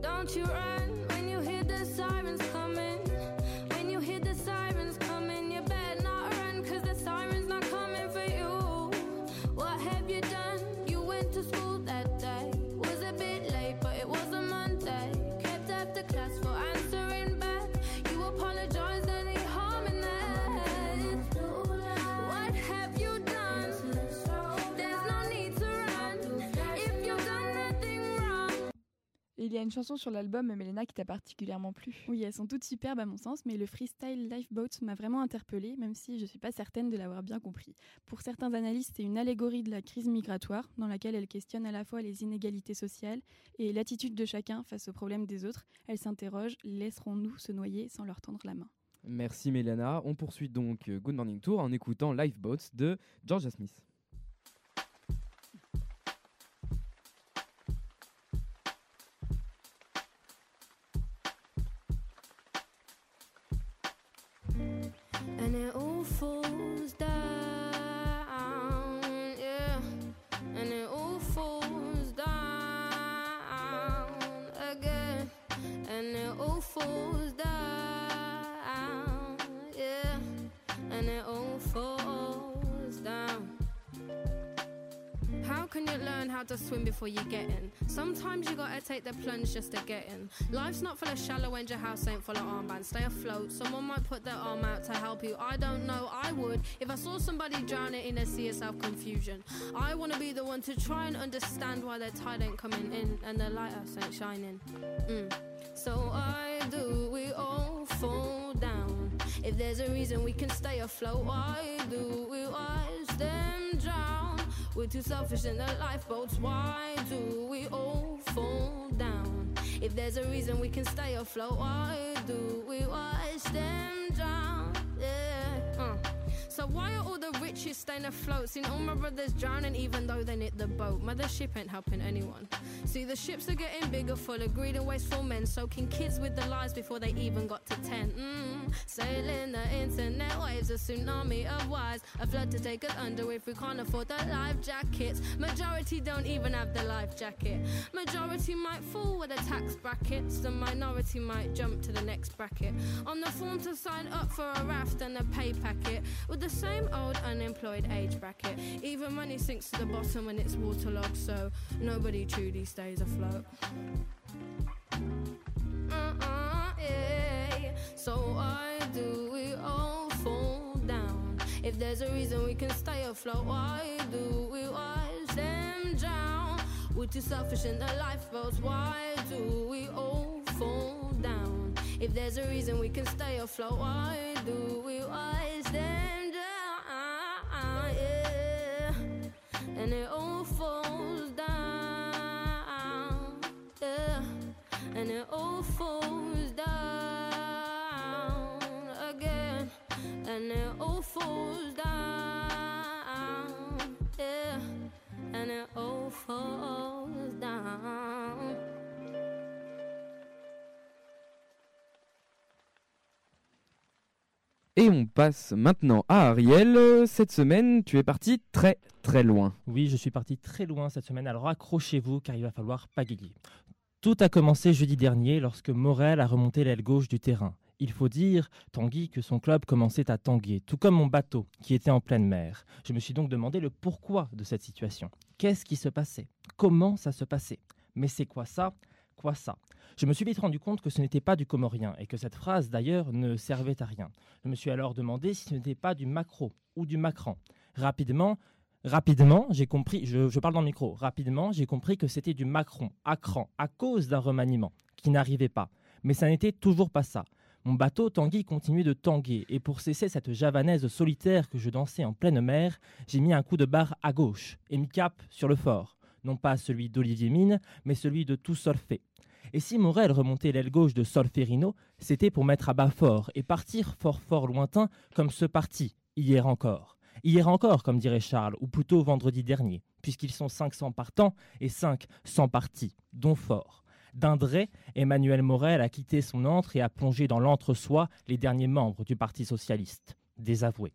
Don't you run when you hear the sirens coming. Et il y a une chanson sur l'album, Mélena, qui t'a particulièrement plu. Oui, elles sont toutes superbes à mon sens, mais le freestyle Lifeboat m'a vraiment interpellée, même si je ne suis pas certaine de l'avoir bien compris. Pour certains analystes, c'est une allégorie de la crise migratoire, dans laquelle elle questionne à la fois les inégalités sociales et l'attitude de chacun face aux problèmes des autres. Elle s'interroge laisserons-nous se noyer sans leur tendre la main? Merci Mélana. On poursuit donc euh, Good Morning Tour en écoutant Lifeboats de Georgia Smith. How to swim before you get in? Sometimes you gotta take the plunge just to get in. Life's not full of shallow end, your house ain't full of armbands. Stay afloat, someone might put their arm out to help you. I don't know, I would. If I saw somebody drowning in a sea of self confusion, I wanna be the one to try and understand why their tide ain't coming in and their lighthouse ain't shining. Mm. So why do we all fall down? If there's a reason we can stay afloat, why do we watch them drown? We're too selfish in the lifeboats. Why do we all fall down? If there's a reason we can stay afloat, why do we watch them drown? Yeah. Uh. So why are all the richest staying afloat? Seen all my brothers drowning even though they knit the boat. Mothership ain't helping anyone. See the ships are getting bigger, full of greed and wasteful men, soaking kids with the lies before they even got to ten. Mm. Sailing the internet waves, a tsunami of wise, a flood to take us under if we can't afford the life jackets. Majority don't even have the life jacket. Majority might fall with the tax brackets. The minority might jump to the next bracket. On the form to sign up for a raft and a pay packet with the same old unemployed age bracket. Even money sinks to the bottom when it's waterlogged, so nobody truly stays afloat. Uh-uh. So why do we all fall down? If there's a reason we can stay afloat, why do we watch them drown? We're too selfish in the lifeboats. Why do we all fall down? If there's a reason we can stay afloat, why do Et on passe maintenant à Ariel. Cette semaine, tu es parti très très loin. Oui, je suis parti très loin cette semaine, alors accrochez-vous car il va falloir pagayer. Tout a commencé jeudi dernier lorsque Morel a remonté l'aile gauche du terrain. Il faut dire, Tanguy, que son club commençait à tanguer, tout comme mon bateau, qui était en pleine mer. Je me suis donc demandé le pourquoi de cette situation. Qu'est-ce qui se passait? Comment ça se passait? Mais c'est quoi ça? Quoi ça? Je me suis vite rendu compte que ce n'était pas du comorien, et que cette phrase d'ailleurs ne servait à rien. Je me suis alors demandé si ce n'était pas du macro ou du macran. Rapidement, Rapidement, j'ai compris, je, parle dans le micro, rapidement, j'ai compris que c'était du Macron, à cran, à cause d'un remaniement qui n'arrivait pas. Mais ça n'était toujours pas ça. Mon bateau Tanguy continuait de tanguer, et pour cesser cette javanaise solitaire que je dansais en pleine mer, j'ai mis un coup de barre à gauche et mis cap sur le fort. Non pas celui d'Olivier Mine, mais celui de tout Solfé. Et si Morel remontait l'aile gauche de Solferino, c'était pour mettre à bas fort et partir fort fort lointain comme ce parti, hier encore. Hier encore, comme dirait Charles, ou plutôt vendredi dernier, puisqu'ils sont 500 partants et 5 sans partis, dont fort. D'Indray, Emmanuel Morel a quitté son antre et a plongé dans l'entre-soi les derniers membres du Parti socialiste. Désavoué.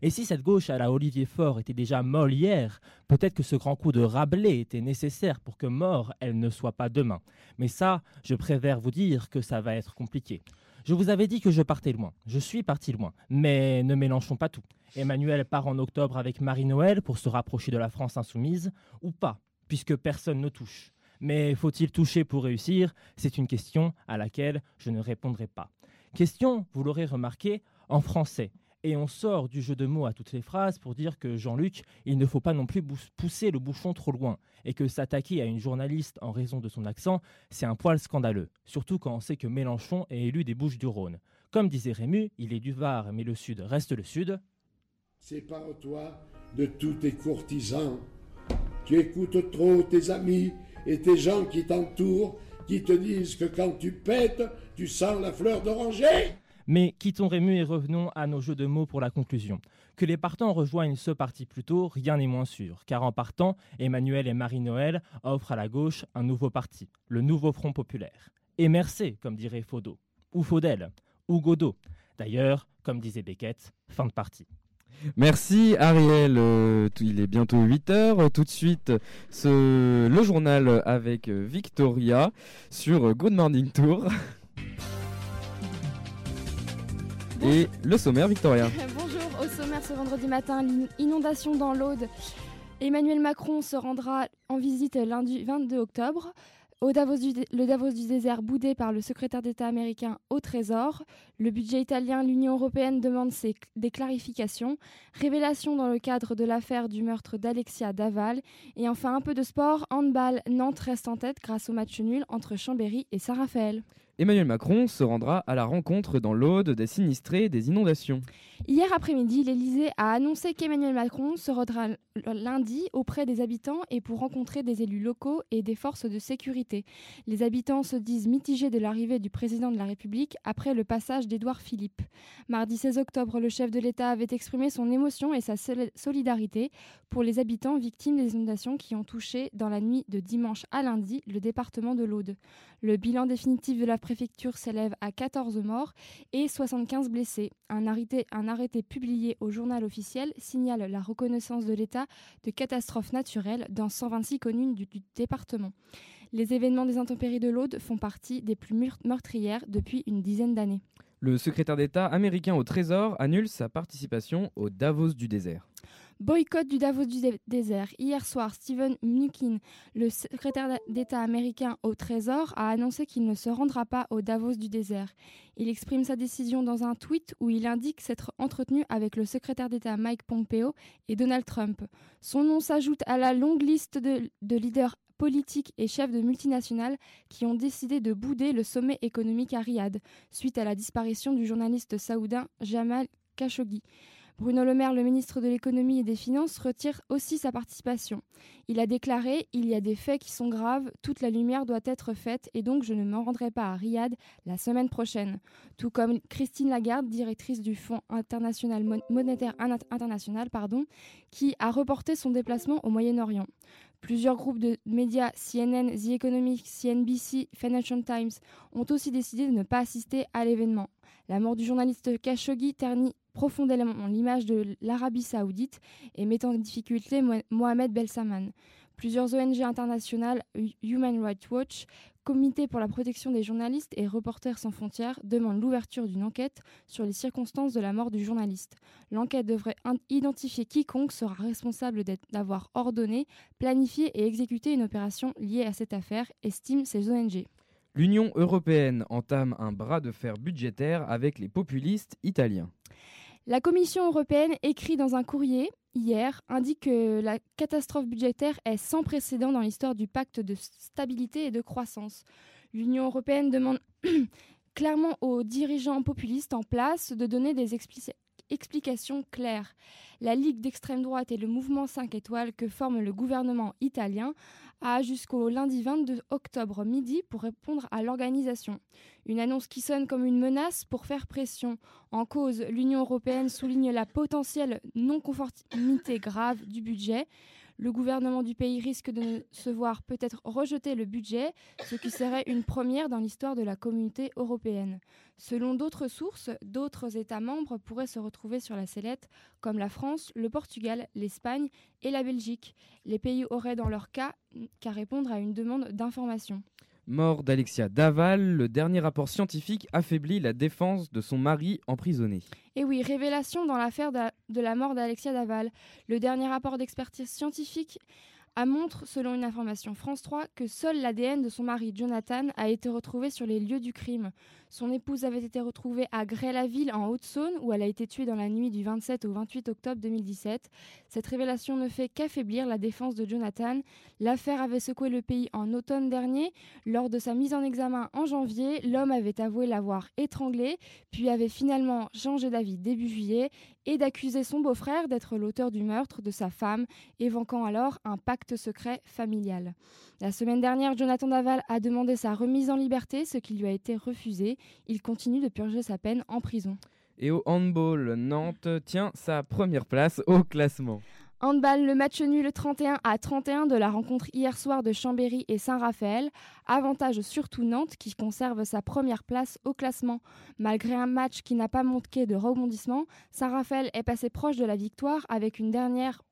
Et si cette gauche à la Olivier Faure était déjà molle hier, peut-être que ce grand coup de Rabelais était nécessaire pour que mort elle ne soit pas demain. Mais ça, je préfère vous dire que ça va être compliqué. Je vous avais dit que je partais loin. Je suis parti loin. Mais ne mélangeons pas tout. Emmanuel part en octobre avec Marie-Noël pour se rapprocher de la France insoumise, ou pas, puisque personne ne touche. Mais faut-il toucher pour réussir? C'est une question à laquelle je ne répondrai pas. Question, vous l'aurez remarqué, en français. Et on sort du jeu de mots à toutes les phrases pour dire que Jean-Luc, il ne faut pas non plus pousser le bouchon trop loin, et que s'attaquer à une journaliste en raison de son accent, c'est un poil scandaleux, surtout quand on sait que Mélenchon est élu des Bouches du Rhône. Comme disait Rému, il est du Var, mais le Sud reste le Sud. Sépare-toi de tous tes courtisans. Tu écoutes trop tes amis et tes gens qui t'entourent, qui te disent que quand tu pètes, tu sens la fleur d'oranger. Mais quittons Rému et revenons à nos jeux de mots pour la conclusion. Que les partants rejoignent ce parti plus tôt, rien n'est moins sûr, car en partant, Emmanuel et Marie-Noël offrent à la gauche un nouveau parti, le Nouveau Front Populaire. Et merci, comme dirait Faudot, ou Faudel, ou Godot. D'ailleurs, comme disait Beckett, fin de partie. Merci Ariel, Euh, il est bientôt 8h. Tout de suite, le journal avec euh, Victoria sur euh, Good Morning Tour. Et le sommaire Victoria. Bonjour, au sommaire ce vendredi matin, inondation dans l'Aude. Emmanuel Macron se rendra en visite lundi 22 octobre. Au Davos du le Davos du désert boudé par le secrétaire d'État américain au Trésor. Le budget italien, l'Union européenne demande ses- des clarifications. Révélation dans le cadre de l'affaire du meurtre d'Alexia Daval. Et enfin un peu de sport. Handball, Nantes reste en tête grâce au match nul entre Chambéry et Saint-Raphaël. Emmanuel Macron se rendra à la rencontre dans l'Aude des sinistrés des inondations. Hier après-midi, l'Élysée a annoncé qu'Emmanuel Macron se rendra lundi auprès des habitants et pour rencontrer des élus locaux et des forces de sécurité. Les habitants se disent mitigés de l'arrivée du président de la République après le passage d'Édouard Philippe. Mardi 16 octobre, le chef de l'État avait exprimé son émotion et sa sol- solidarité pour les habitants victimes des inondations qui ont touché dans la nuit de dimanche à lundi le département de l'Aude. Le bilan définitif de la préfecture s'élève à 14 morts et 75 blessés. Un arrêté, publié au journal officiel signale la reconnaissance de l'état de catastrophe naturelle dans 126 communes du, département. Les événements des intempéries de l'Aude font partie des plus meurtrières depuis une dizaine d'années. Le secrétaire d'État américain au Trésor annule sa participation au Davos du désert. Boycott du Davos du dé- désert. Hier soir, Steven Mnuchin, le secrétaire d'État américain au Trésor, a annoncé qu'il ne se rendra pas au Davos du désert. Il exprime sa décision dans un tweet où il indique s'être entretenu avec le secrétaire d'État Mike Pompeo et Donald Trump. Son nom s'ajoute à la longue liste de, de leaders politiques et chefs de multinationales qui ont décidé de bouder le sommet économique à Riyad, suite à la disparition du journaliste saoudien Jamal Khashoggi. Bruno Le Maire, le ministre de l'économie et des finances, retire aussi sa participation. Il a déclaré Il y a des faits qui sont graves, toute la lumière doit être faite et donc je ne m'en rendrai pas à Riyad la semaine prochaine. Tout comme Christine Lagarde, directrice du Fonds monétaire international, pardon, qui a reporté son déplacement au Moyen-Orient. Plusieurs groupes de médias, CNN, The Economic, CNBC, Financial Times, ont aussi décidé de ne pas assister à l'événement. La mort du journaliste Khashoggi ternit profondément l'image de l'Arabie saoudite et met en difficulté Mo- Mohamed Belsaman. Plusieurs ONG internationales, Hu- Human Rights Watch, Comité pour la protection des journalistes et Reporters sans frontières demandent l'ouverture d'une enquête sur les circonstances de la mort du journaliste. L'enquête devrait identifier quiconque sera responsable d'avoir ordonné, planifié et exécuté une opération liée à cette affaire, estiment ces ONG. L'Union européenne entame un bras de fer budgétaire avec les populistes italiens. La Commission européenne écrit dans un courrier hier indique que la catastrophe budgétaire est sans précédent dans l'histoire du pacte de stabilité et de croissance. L'Union européenne demande clairement aux dirigeants populistes en place de donner des expli- explications claires. La Ligue d'extrême droite et le mouvement 5 étoiles que forme le gouvernement italien a jusqu'au lundi 22 octobre midi pour répondre à l'organisation. Une annonce qui sonne comme une menace pour faire pression. En cause, l'Union européenne souligne la potentielle non-conformité grave du budget. Le gouvernement du pays risque de se voir peut-être rejeter le budget, ce qui serait une première dans l'histoire de la communauté européenne. Selon d'autres sources, d'autres États membres pourraient se retrouver sur la sellette, comme la France, le Portugal, l'Espagne et la Belgique. Les pays auraient dans leur cas qu'à répondre à une demande d'information. Mort d'Alexia Daval, le dernier rapport scientifique affaiblit la défense de son mari emprisonné. Et oui, révélation dans l'affaire de la mort d'Alexia Daval. Le dernier rapport d'expertise scientifique a montre, selon une information France 3, que seul l'ADN de son mari Jonathan a été retrouvé sur les lieux du crime. Son épouse avait été retrouvée à Grès-la-Ville en Haute-Saône, où elle a été tuée dans la nuit du 27 au 28 octobre 2017. Cette révélation ne fait qu'affaiblir la défense de Jonathan. L'affaire avait secoué le pays en automne dernier. Lors de sa mise en examen en janvier, l'homme avait avoué l'avoir étranglé, puis avait finalement changé d'avis début juillet et d'accuser son beau-frère d'être l'auteur du meurtre de sa femme, évoquant alors un pacte secret familial. La semaine dernière, Jonathan Daval a demandé sa remise en liberté, ce qui lui a été refusé. Il continue de purger sa peine en prison. Et au handball, Nantes tient sa première place au classement. Handball, le match nul 31 à 31 de la rencontre hier soir de Chambéry et Saint-Raphaël. Avantage surtout Nantes qui conserve sa première place au classement. Malgré un match qui n'a pas manqué de rebondissement, Saint-Raphaël est passé proche de la victoire avec une dernière,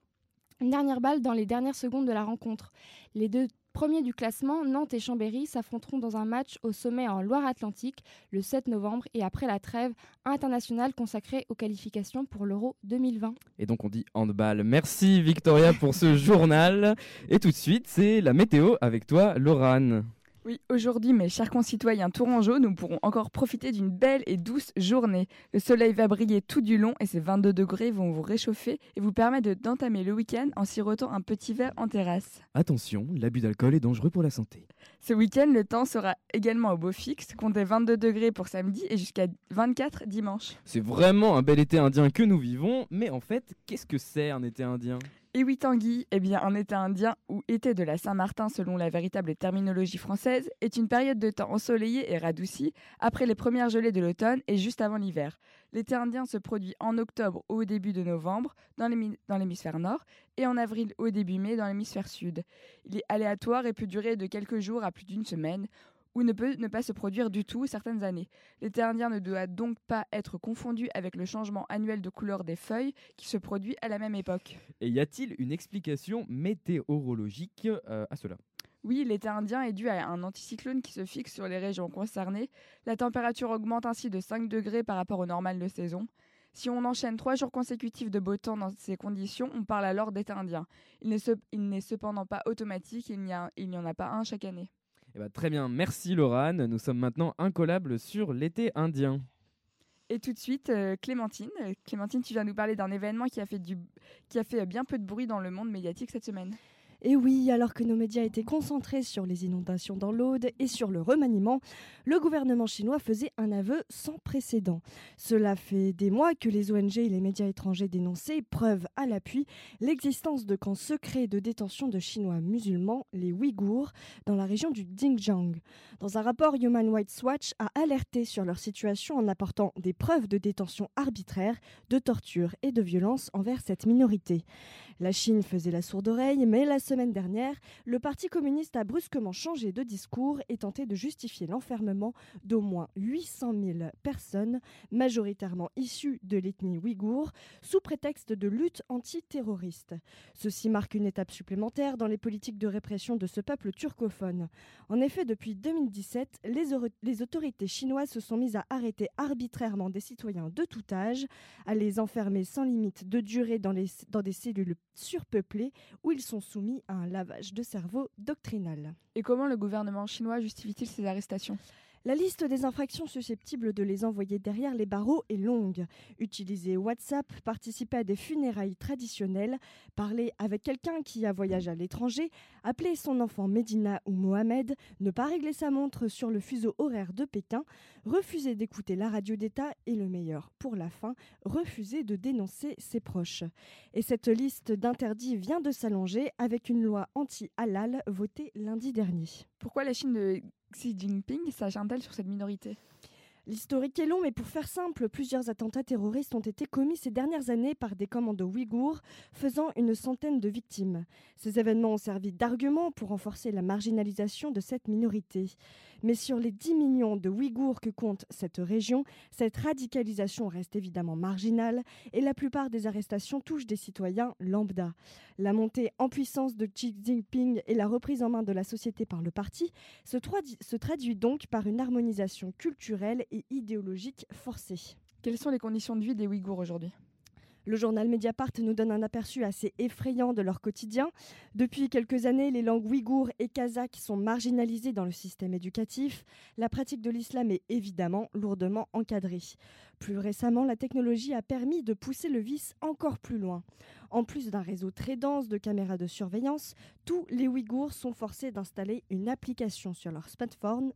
une dernière balle dans les dernières secondes de la rencontre. Les deux premiers du classement, Nantes et Chambéry, s'affronteront dans un match au sommet en Loire-Atlantique le 7 novembre et après la trêve internationale consacrée aux qualifications pour l'Euro 2020. Et donc on dit handball. Merci Victoria pour ce journal. Et tout de suite, c'est la météo avec toi, Laurane. Oui, aujourd'hui, mes chers concitoyens tourangeaux, nous pourrons encore profiter d'une belle et douce journée. Le soleil va briller tout du long et ces 22 degrés vont vous réchauffer et vous permettre de- d'entamer le week-end en sirotant un petit verre en terrasse. Attention, l'abus d'alcool est dangereux pour la santé. Ce week-end, le temps sera également au beau fixe, comptez 22 degrés pour samedi et jusqu'à 24 dimanche. C'est vraiment un bel été indien que nous vivons, mais en fait, qu'est-ce que c'est un été indien? Et oui, Tanguy, eh bien, un été indien ou été de la Saint-Martin selon la véritable terminologie française est une période de temps ensoleillée et radoucie après les premières gelées de l'automne et juste avant l'hiver. L'été indien se produit en octobre au début de novembre dans l'hémisphère nord et en avril au début mai dans l'hémisphère sud. Il est aléatoire et peut durer de quelques jours à plus d'une semaine ou ne peut ne pas se produire du tout certaines années. L'été indien ne doit donc pas être confondu avec le changement annuel de couleur des feuilles qui se produit à la même époque. Et y a-t-il une explication météorologique euh, à cela? Oui, l'été indien est dû à un anticyclone qui se fixe sur les régions concernées. La température augmente ainsi de 5 degrés par rapport au normal de saison. Si on enchaîne trois jours consécutifs de beau temps dans ces conditions, on parle alors d'été indien. Il n'est cependant pas automatique, il n'y en a pas un chaque année. Eh ben, très bien, merci Laurane. Nous sommes maintenant incollables sur l'été indien. Et tout de suite, euh, Clémentine. Clémentine, tu viens nous parler d'un événement qui a, fait du... qui a fait bien peu de bruit dans le monde médiatique cette semaine. Et oui, alors que nos médias étaient concentrés sur les inondations dans l'Aude et sur le remaniement, le gouvernement chinois faisait un aveu sans précédent. Cela fait des mois que les ONG et les médias étrangers dénonçaient, preuve à l'appui, l'existence de camps secrets de détention de Chinois musulmans, les Ouïghours, dans la région du Xinjiang. Dans un rapport, Human Rights Watch a alerté sur leur situation en apportant des preuves de détention arbitraire, de torture et de violence envers cette minorité. La Chine faisait la sourde oreille, mais la semaine dernière, le Parti communiste a brusquement changé de discours et tenté de justifier l'enfermement d'au moins 800 000 personnes, majoritairement issues de l'ethnie ouïghour, sous prétexte de lutte antiterroriste. Ceci marque une étape supplémentaire dans les politiques de répression de ce peuple turcophone. En effet, depuis 2017, les, autorités chinoises se sont mises à arrêter arbitrairement des citoyens de tout âge, à les enfermer sans limite de durée dans, dans des cellules surpeuplés où ils sont soumis à un lavage de cerveau doctrinal. Et comment le gouvernement chinois justifie-t-il ces arrestations? La liste des infractions susceptibles de les envoyer derrière les barreaux est longue. Utiliser WhatsApp, participer à des funérailles traditionnelles, parler avec quelqu'un qui a voyagé à l'étranger, appeler son enfant Medina ou Mohamed, ne pas régler sa montre sur le fuseau horaire de Pékin, refuser d'écouter la radio d'État et le meilleur pour la fin, refuser de dénoncer ses proches. Et cette liste d'interdits vient de s'allonger avec une loi anti-halal votée lundi dernier. Pourquoi la Chine de Xi Jinping sur cette minorité? L'historique est long, mais pour faire simple, plusieurs attentats terroristes ont été commis ces dernières années par des commandos ouïghours, faisant une centaine de victimes. Ces événements ont servi d'argument pour renforcer la marginalisation de cette minorité. Mais sur les 10 millions de Ouïghours que compte cette région, cette radicalisation reste évidemment marginale et la plupart des arrestations touchent des citoyens lambda. La montée en puissance de Xi Jinping et la reprise en main de la société par le parti se, se traduit donc par une harmonisation culturelle et idéologique forcée. Quelles sont les conditions de vie des Ouïghours aujourd'hui? Le journal Mediapart nous donne un aperçu assez effrayant de leur quotidien. Depuis quelques années, les langues ouïghours et kazakhs sont marginalisées dans le système éducatif. La pratique de l'islam est évidemment lourdement encadrée. Plus récemment, la technologie a permis de pousser le vice encore plus loin. En plus d'un réseau très dense de caméras de surveillance, tous les Ouïghours sont forcés d'installer une application sur leur smartphone,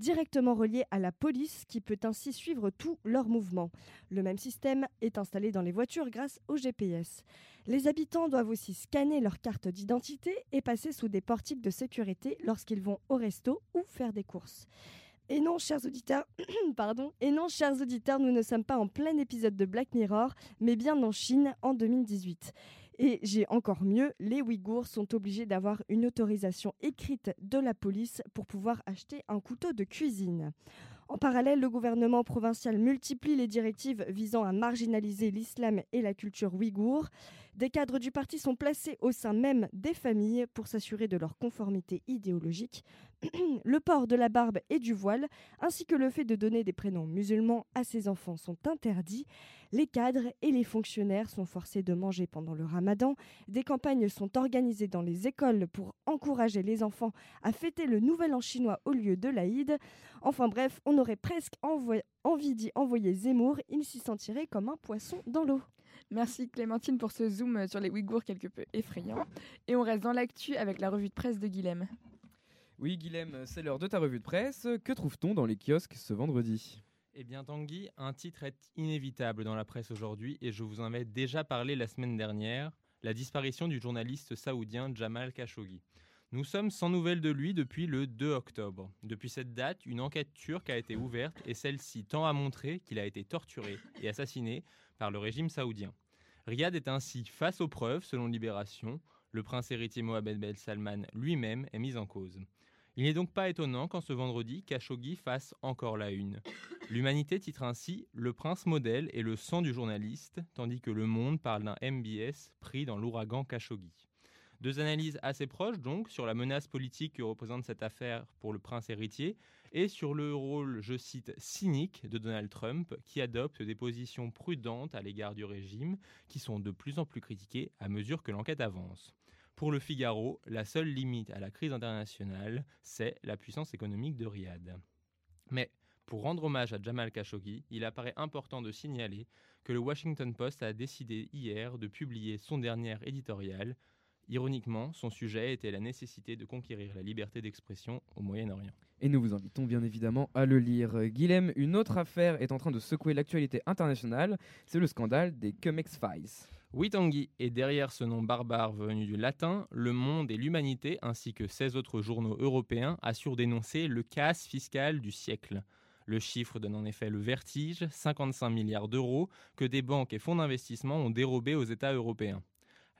directement reliée à la police qui peut ainsi suivre tous leurs mouvements. Le même système est installé dans les voitures grâce au GPS. Les habitants doivent aussi scanner leur carte d'identité et passer sous des portiques de sécurité lorsqu'ils vont au resto ou faire des courses. Et non, chers auditeurs, nous ne sommes pas en plein épisode de Black Mirror, mais bien en Chine en 2018. Et j'ai encore mieux, les Ouïghours sont obligés d'avoir une autorisation écrite de la police pour pouvoir acheter un couteau de cuisine. En parallèle, le gouvernement provincial multiplie les directives visant à marginaliser l'islam et la culture ouïghour. Des cadres du parti sont placés au sein même des familles pour s'assurer de leur conformité idéologique. le port de la barbe et du voile, ainsi que le fait de donner des prénoms musulmans à ses enfants sont interdits. Les cadres et les fonctionnaires sont forcés de manger pendant le ramadan. Des campagnes sont organisées dans les écoles pour encourager les enfants à fêter le nouvel an chinois au lieu de l'Aïd. Enfin bref, on aurait presque envie d'y envoyer Zemmour, il s'y sentirait comme un poisson dans l'eau. Merci Clémentine pour ce zoom sur les Ouïghours quelque peu effrayant. Et on reste dans l'actu avec la revue de presse de Guilhem. Oui Guilhem, c'est l'heure de ta revue de presse. Que trouve-t-on dans les kiosques ce vendredi? Eh bien Tanguy, un titre est inévitable dans la presse aujourd'hui et je vous en avais déjà parlé la semaine dernière, la disparition du journaliste saoudien Jamal Khashoggi. Nous sommes sans nouvelles de lui depuis le 2 octobre. Depuis cette date, une enquête turque a été ouverte et celle-ci tend à montrer qu'il a été torturé et assassiné par le régime saoudien. Riyad est ainsi face aux preuves, selon Libération. Le prince héritier Mohamed Ben Salman lui-même est mis en cause. Il n'est donc pas étonnant qu'en ce vendredi, Khashoggi fasse encore la une. L'Humanité titre ainsi Le prince modèle et le sang du journaliste, tandis que Le Monde parle d'un MBS pris dans l'ouragan Khashoggi. Deux analyses assez proches donc sur la menace politique que représente cette affaire pour le prince héritier et sur le rôle, je cite, cynique de Donald Trump qui adopte des positions prudentes à l'égard du régime qui sont de plus en plus critiquées à mesure que l'enquête avance. Pour le Figaro, la seule limite à la crise internationale, c'est la puissance économique de Riyad. Mais pour rendre hommage à Jamal Khashoggi, il apparaît important de signaler que le Washington Post a décidé hier de publier son dernier éditorial. Ironiquement, son sujet était la nécessité de conquérir la liberté d'expression au Moyen-Orient. Et nous vous invitons bien évidemment à le lire. Guilhem, une autre affaire est en train de secouer l'actualité internationale, c'est le scandale des Cumex Files. Oui Tanguy, et derrière ce nom barbare venu du latin, Le Monde et l'Humanité, ainsi que 16 autres journaux européens, assurent d'énoncer le casse fiscal du siècle. Le chiffre donne en effet le vertige, 55 milliards d'euros, que des banques et fonds d'investissement ont dérobés aux États européens.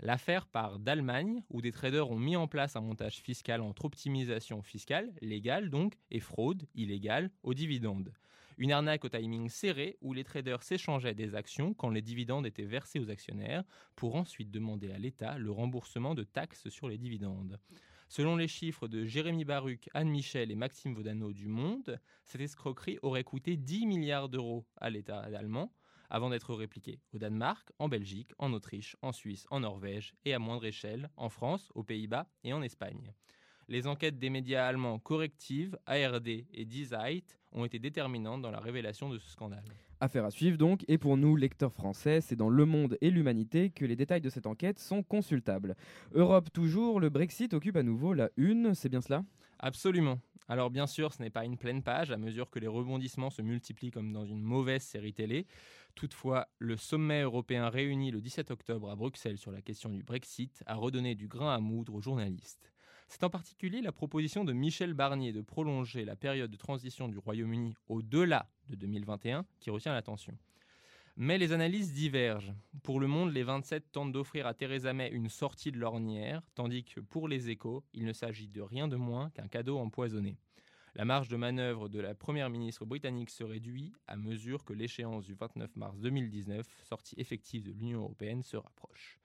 L'affaire part d'Allemagne, où des traders ont mis en place un montage fiscal entre optimisation fiscale, légale donc, et fraude, illégale, aux dividendes. Une arnaque au timing serré, où les traders s'échangeaient des actions quand les dividendes étaient versés aux actionnaires, pour ensuite demander à l'État le remboursement de taxes sur les dividendes. Selon les chiffres de Jérémy Baruch, Anne Michel et Maxime Vaudano du Monde, cette escroquerie aurait coûté 10 milliards d'euros à l'État allemand avant d'être répliquée au Danemark, en Belgique, en Autriche, en Suisse, en Norvège et à moindre échelle en France, aux Pays-Bas et en Espagne. Les enquêtes des médias allemands Corrective, ARD et Die Zeit ont été déterminantes dans la révélation de ce scandale. Affaire à suivre donc, et pour nous, lecteurs français, c'est dans Le Monde et l'Humanité que les détails de cette enquête sont consultables. Europe toujours, le Brexit occupe à nouveau la une, c'est bien cela? Absolument. Alors bien sûr, ce n'est pas une pleine page à mesure que les rebondissements se multiplient comme dans une mauvaise série télé. Toutefois, le sommet européen réuni le 17 octobre à Bruxelles sur la question du Brexit a redonné du grain à moudre aux journalistes. C'est en particulier la proposition de Michel Barnier de prolonger la période de transition du Royaume-Uni au-delà de 2021 qui retient l'attention. Mais les analyses divergent. Pour le monde, les 27 tentent d'offrir à Theresa May une sortie de l'ornière, tandis que pour les échos, il ne s'agit de rien de moins qu'un cadeau empoisonné. La marge de manœuvre de la première ministre britannique se réduit à mesure que l'échéance du 29 mars 2019, sortie effective de l'Union européenne, se rapproche.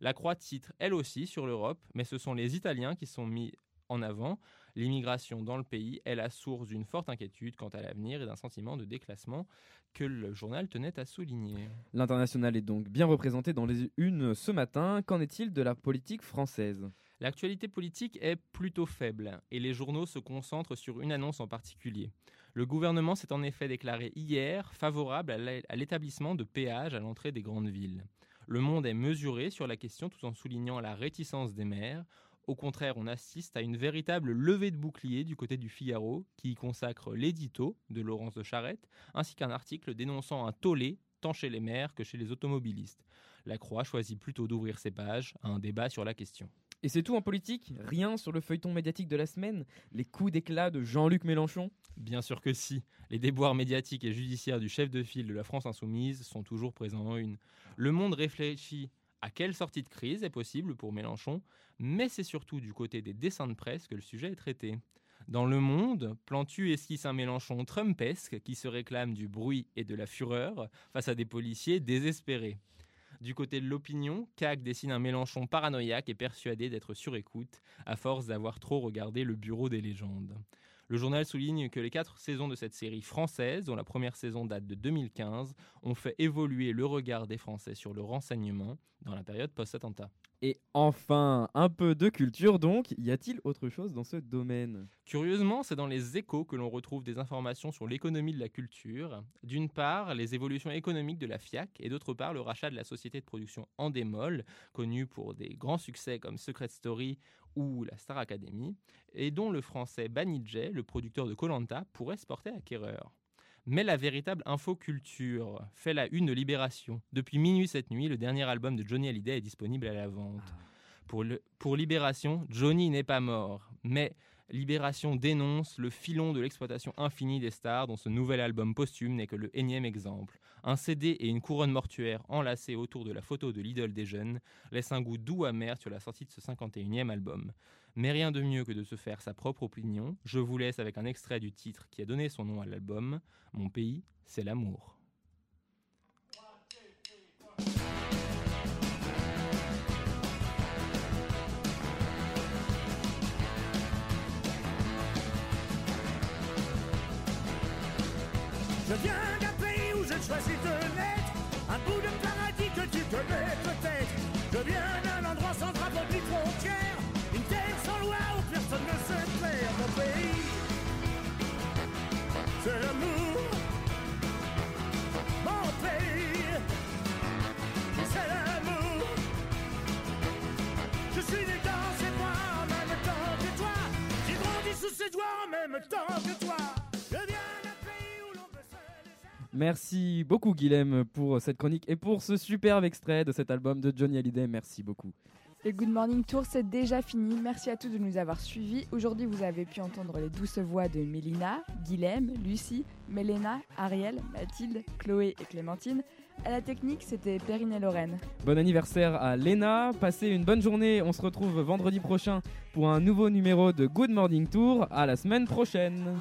La croix titre elle aussi sur l'Europe, mais ce sont les Italiens qui sont mis en avant. L'immigration dans le pays est la source d'une forte inquiétude quant à l'avenir et d'un sentiment de déclassement que le journal tenait à souligner. L'international est donc bien représenté dans les unes ce matin. Qu'en est-il de la politique française? L'actualité politique est plutôt faible et les journaux se concentrent sur une annonce en particulier. Le gouvernement s'est en effet déclaré hier favorable à l'établissement de péages à l'entrée des grandes villes. Le monde est mesuré sur la question tout en soulignant la réticence des maires. Au contraire, on assiste à une véritable levée de bouclier du côté du Figaro, qui y consacre l'édito de Laurence de Charette, ainsi qu'un article dénonçant un tollé tant chez les maires que chez les automobilistes. La Croix choisit plutôt d'ouvrir ses pages à un débat sur la question. Et c'est tout en politique Rien sur le feuilleton médiatique de la semaine Les coups d'éclat de Jean-Luc Mélenchon? Bien sûr que si. Les déboires médiatiques et judiciaires du chef de file de la France insoumise sont toujours présents en une. Le monde réfléchit à quelle sortie de crise est possible pour Mélenchon, mais c'est surtout du côté des dessins de presse que le sujet est traité. Dans Le Monde, Plantu esquisse un Mélenchon trumpesque qui se réclame du bruit et de la fureur face à des policiers désespérés. Du côté de l'opinion, CAC dessine un Mélenchon paranoïaque et persuadé d'être sur écoute, à force d'avoir trop regardé le bureau des légendes. Le journal souligne que les quatre saisons de cette série française, dont la première saison date de 2015, ont fait évoluer le regard des Français sur le renseignement dans la période post-attentat. Et enfin, un peu de culture donc, y a-t-il autre chose dans ce domaine? Curieusement, c'est dans les échos que l'on retrouve des informations sur l'économie de la culture. D'une part, les évolutions économiques de la FIAC et d'autre part, le rachat de la société de production Endemol, connue pour des grands succès comme Secret Story ou la Star Academy, et dont le français Banijay, le producteur de Colanta, pourrait se porter acquéreur. Mais la véritable infoculture fait la une de Libération. Depuis minuit cette nuit, le dernier album de Johnny Hallyday est disponible à la vente. Pour, pour Libération, Johnny n'est pas mort, mais Libération dénonce le filon de l'exploitation infinie des stars dont ce nouvel album posthume n'est que le énième exemple. Un CD et une couronne mortuaire enlacés autour de la photo de l'idole des jeunes laissent un goût doux amer sur la sortie de ce 51e album. Mais rien de mieux que de se faire sa propre opinion. Je vous laisse avec un extrait du titre qui a donné son nom à l'album, Mon pays, c'est l'amour. Sous ses doigts en même temps que toi. Je viens Merci beaucoup Guilhem pour cette chronique et pour ce superbe extrait de cet album de Johnny Hallyday. Merci beaucoup. Le Good Morning Tour, c'est déjà fini. Merci à tous de nous avoir suivis. Aujourd'hui, vous avez pu entendre les douces voix de Mélina, Guilhem, Lucie, Mélena, Ariel, Mathilde, Chloé et Clémentine. À la technique, c'était Perrine et Lorraine. Bon anniversaire à Léna, passez une bonne journée, on se retrouve vendredi prochain pour un nouveau numéro de Good Morning Tour, à la semaine prochaine.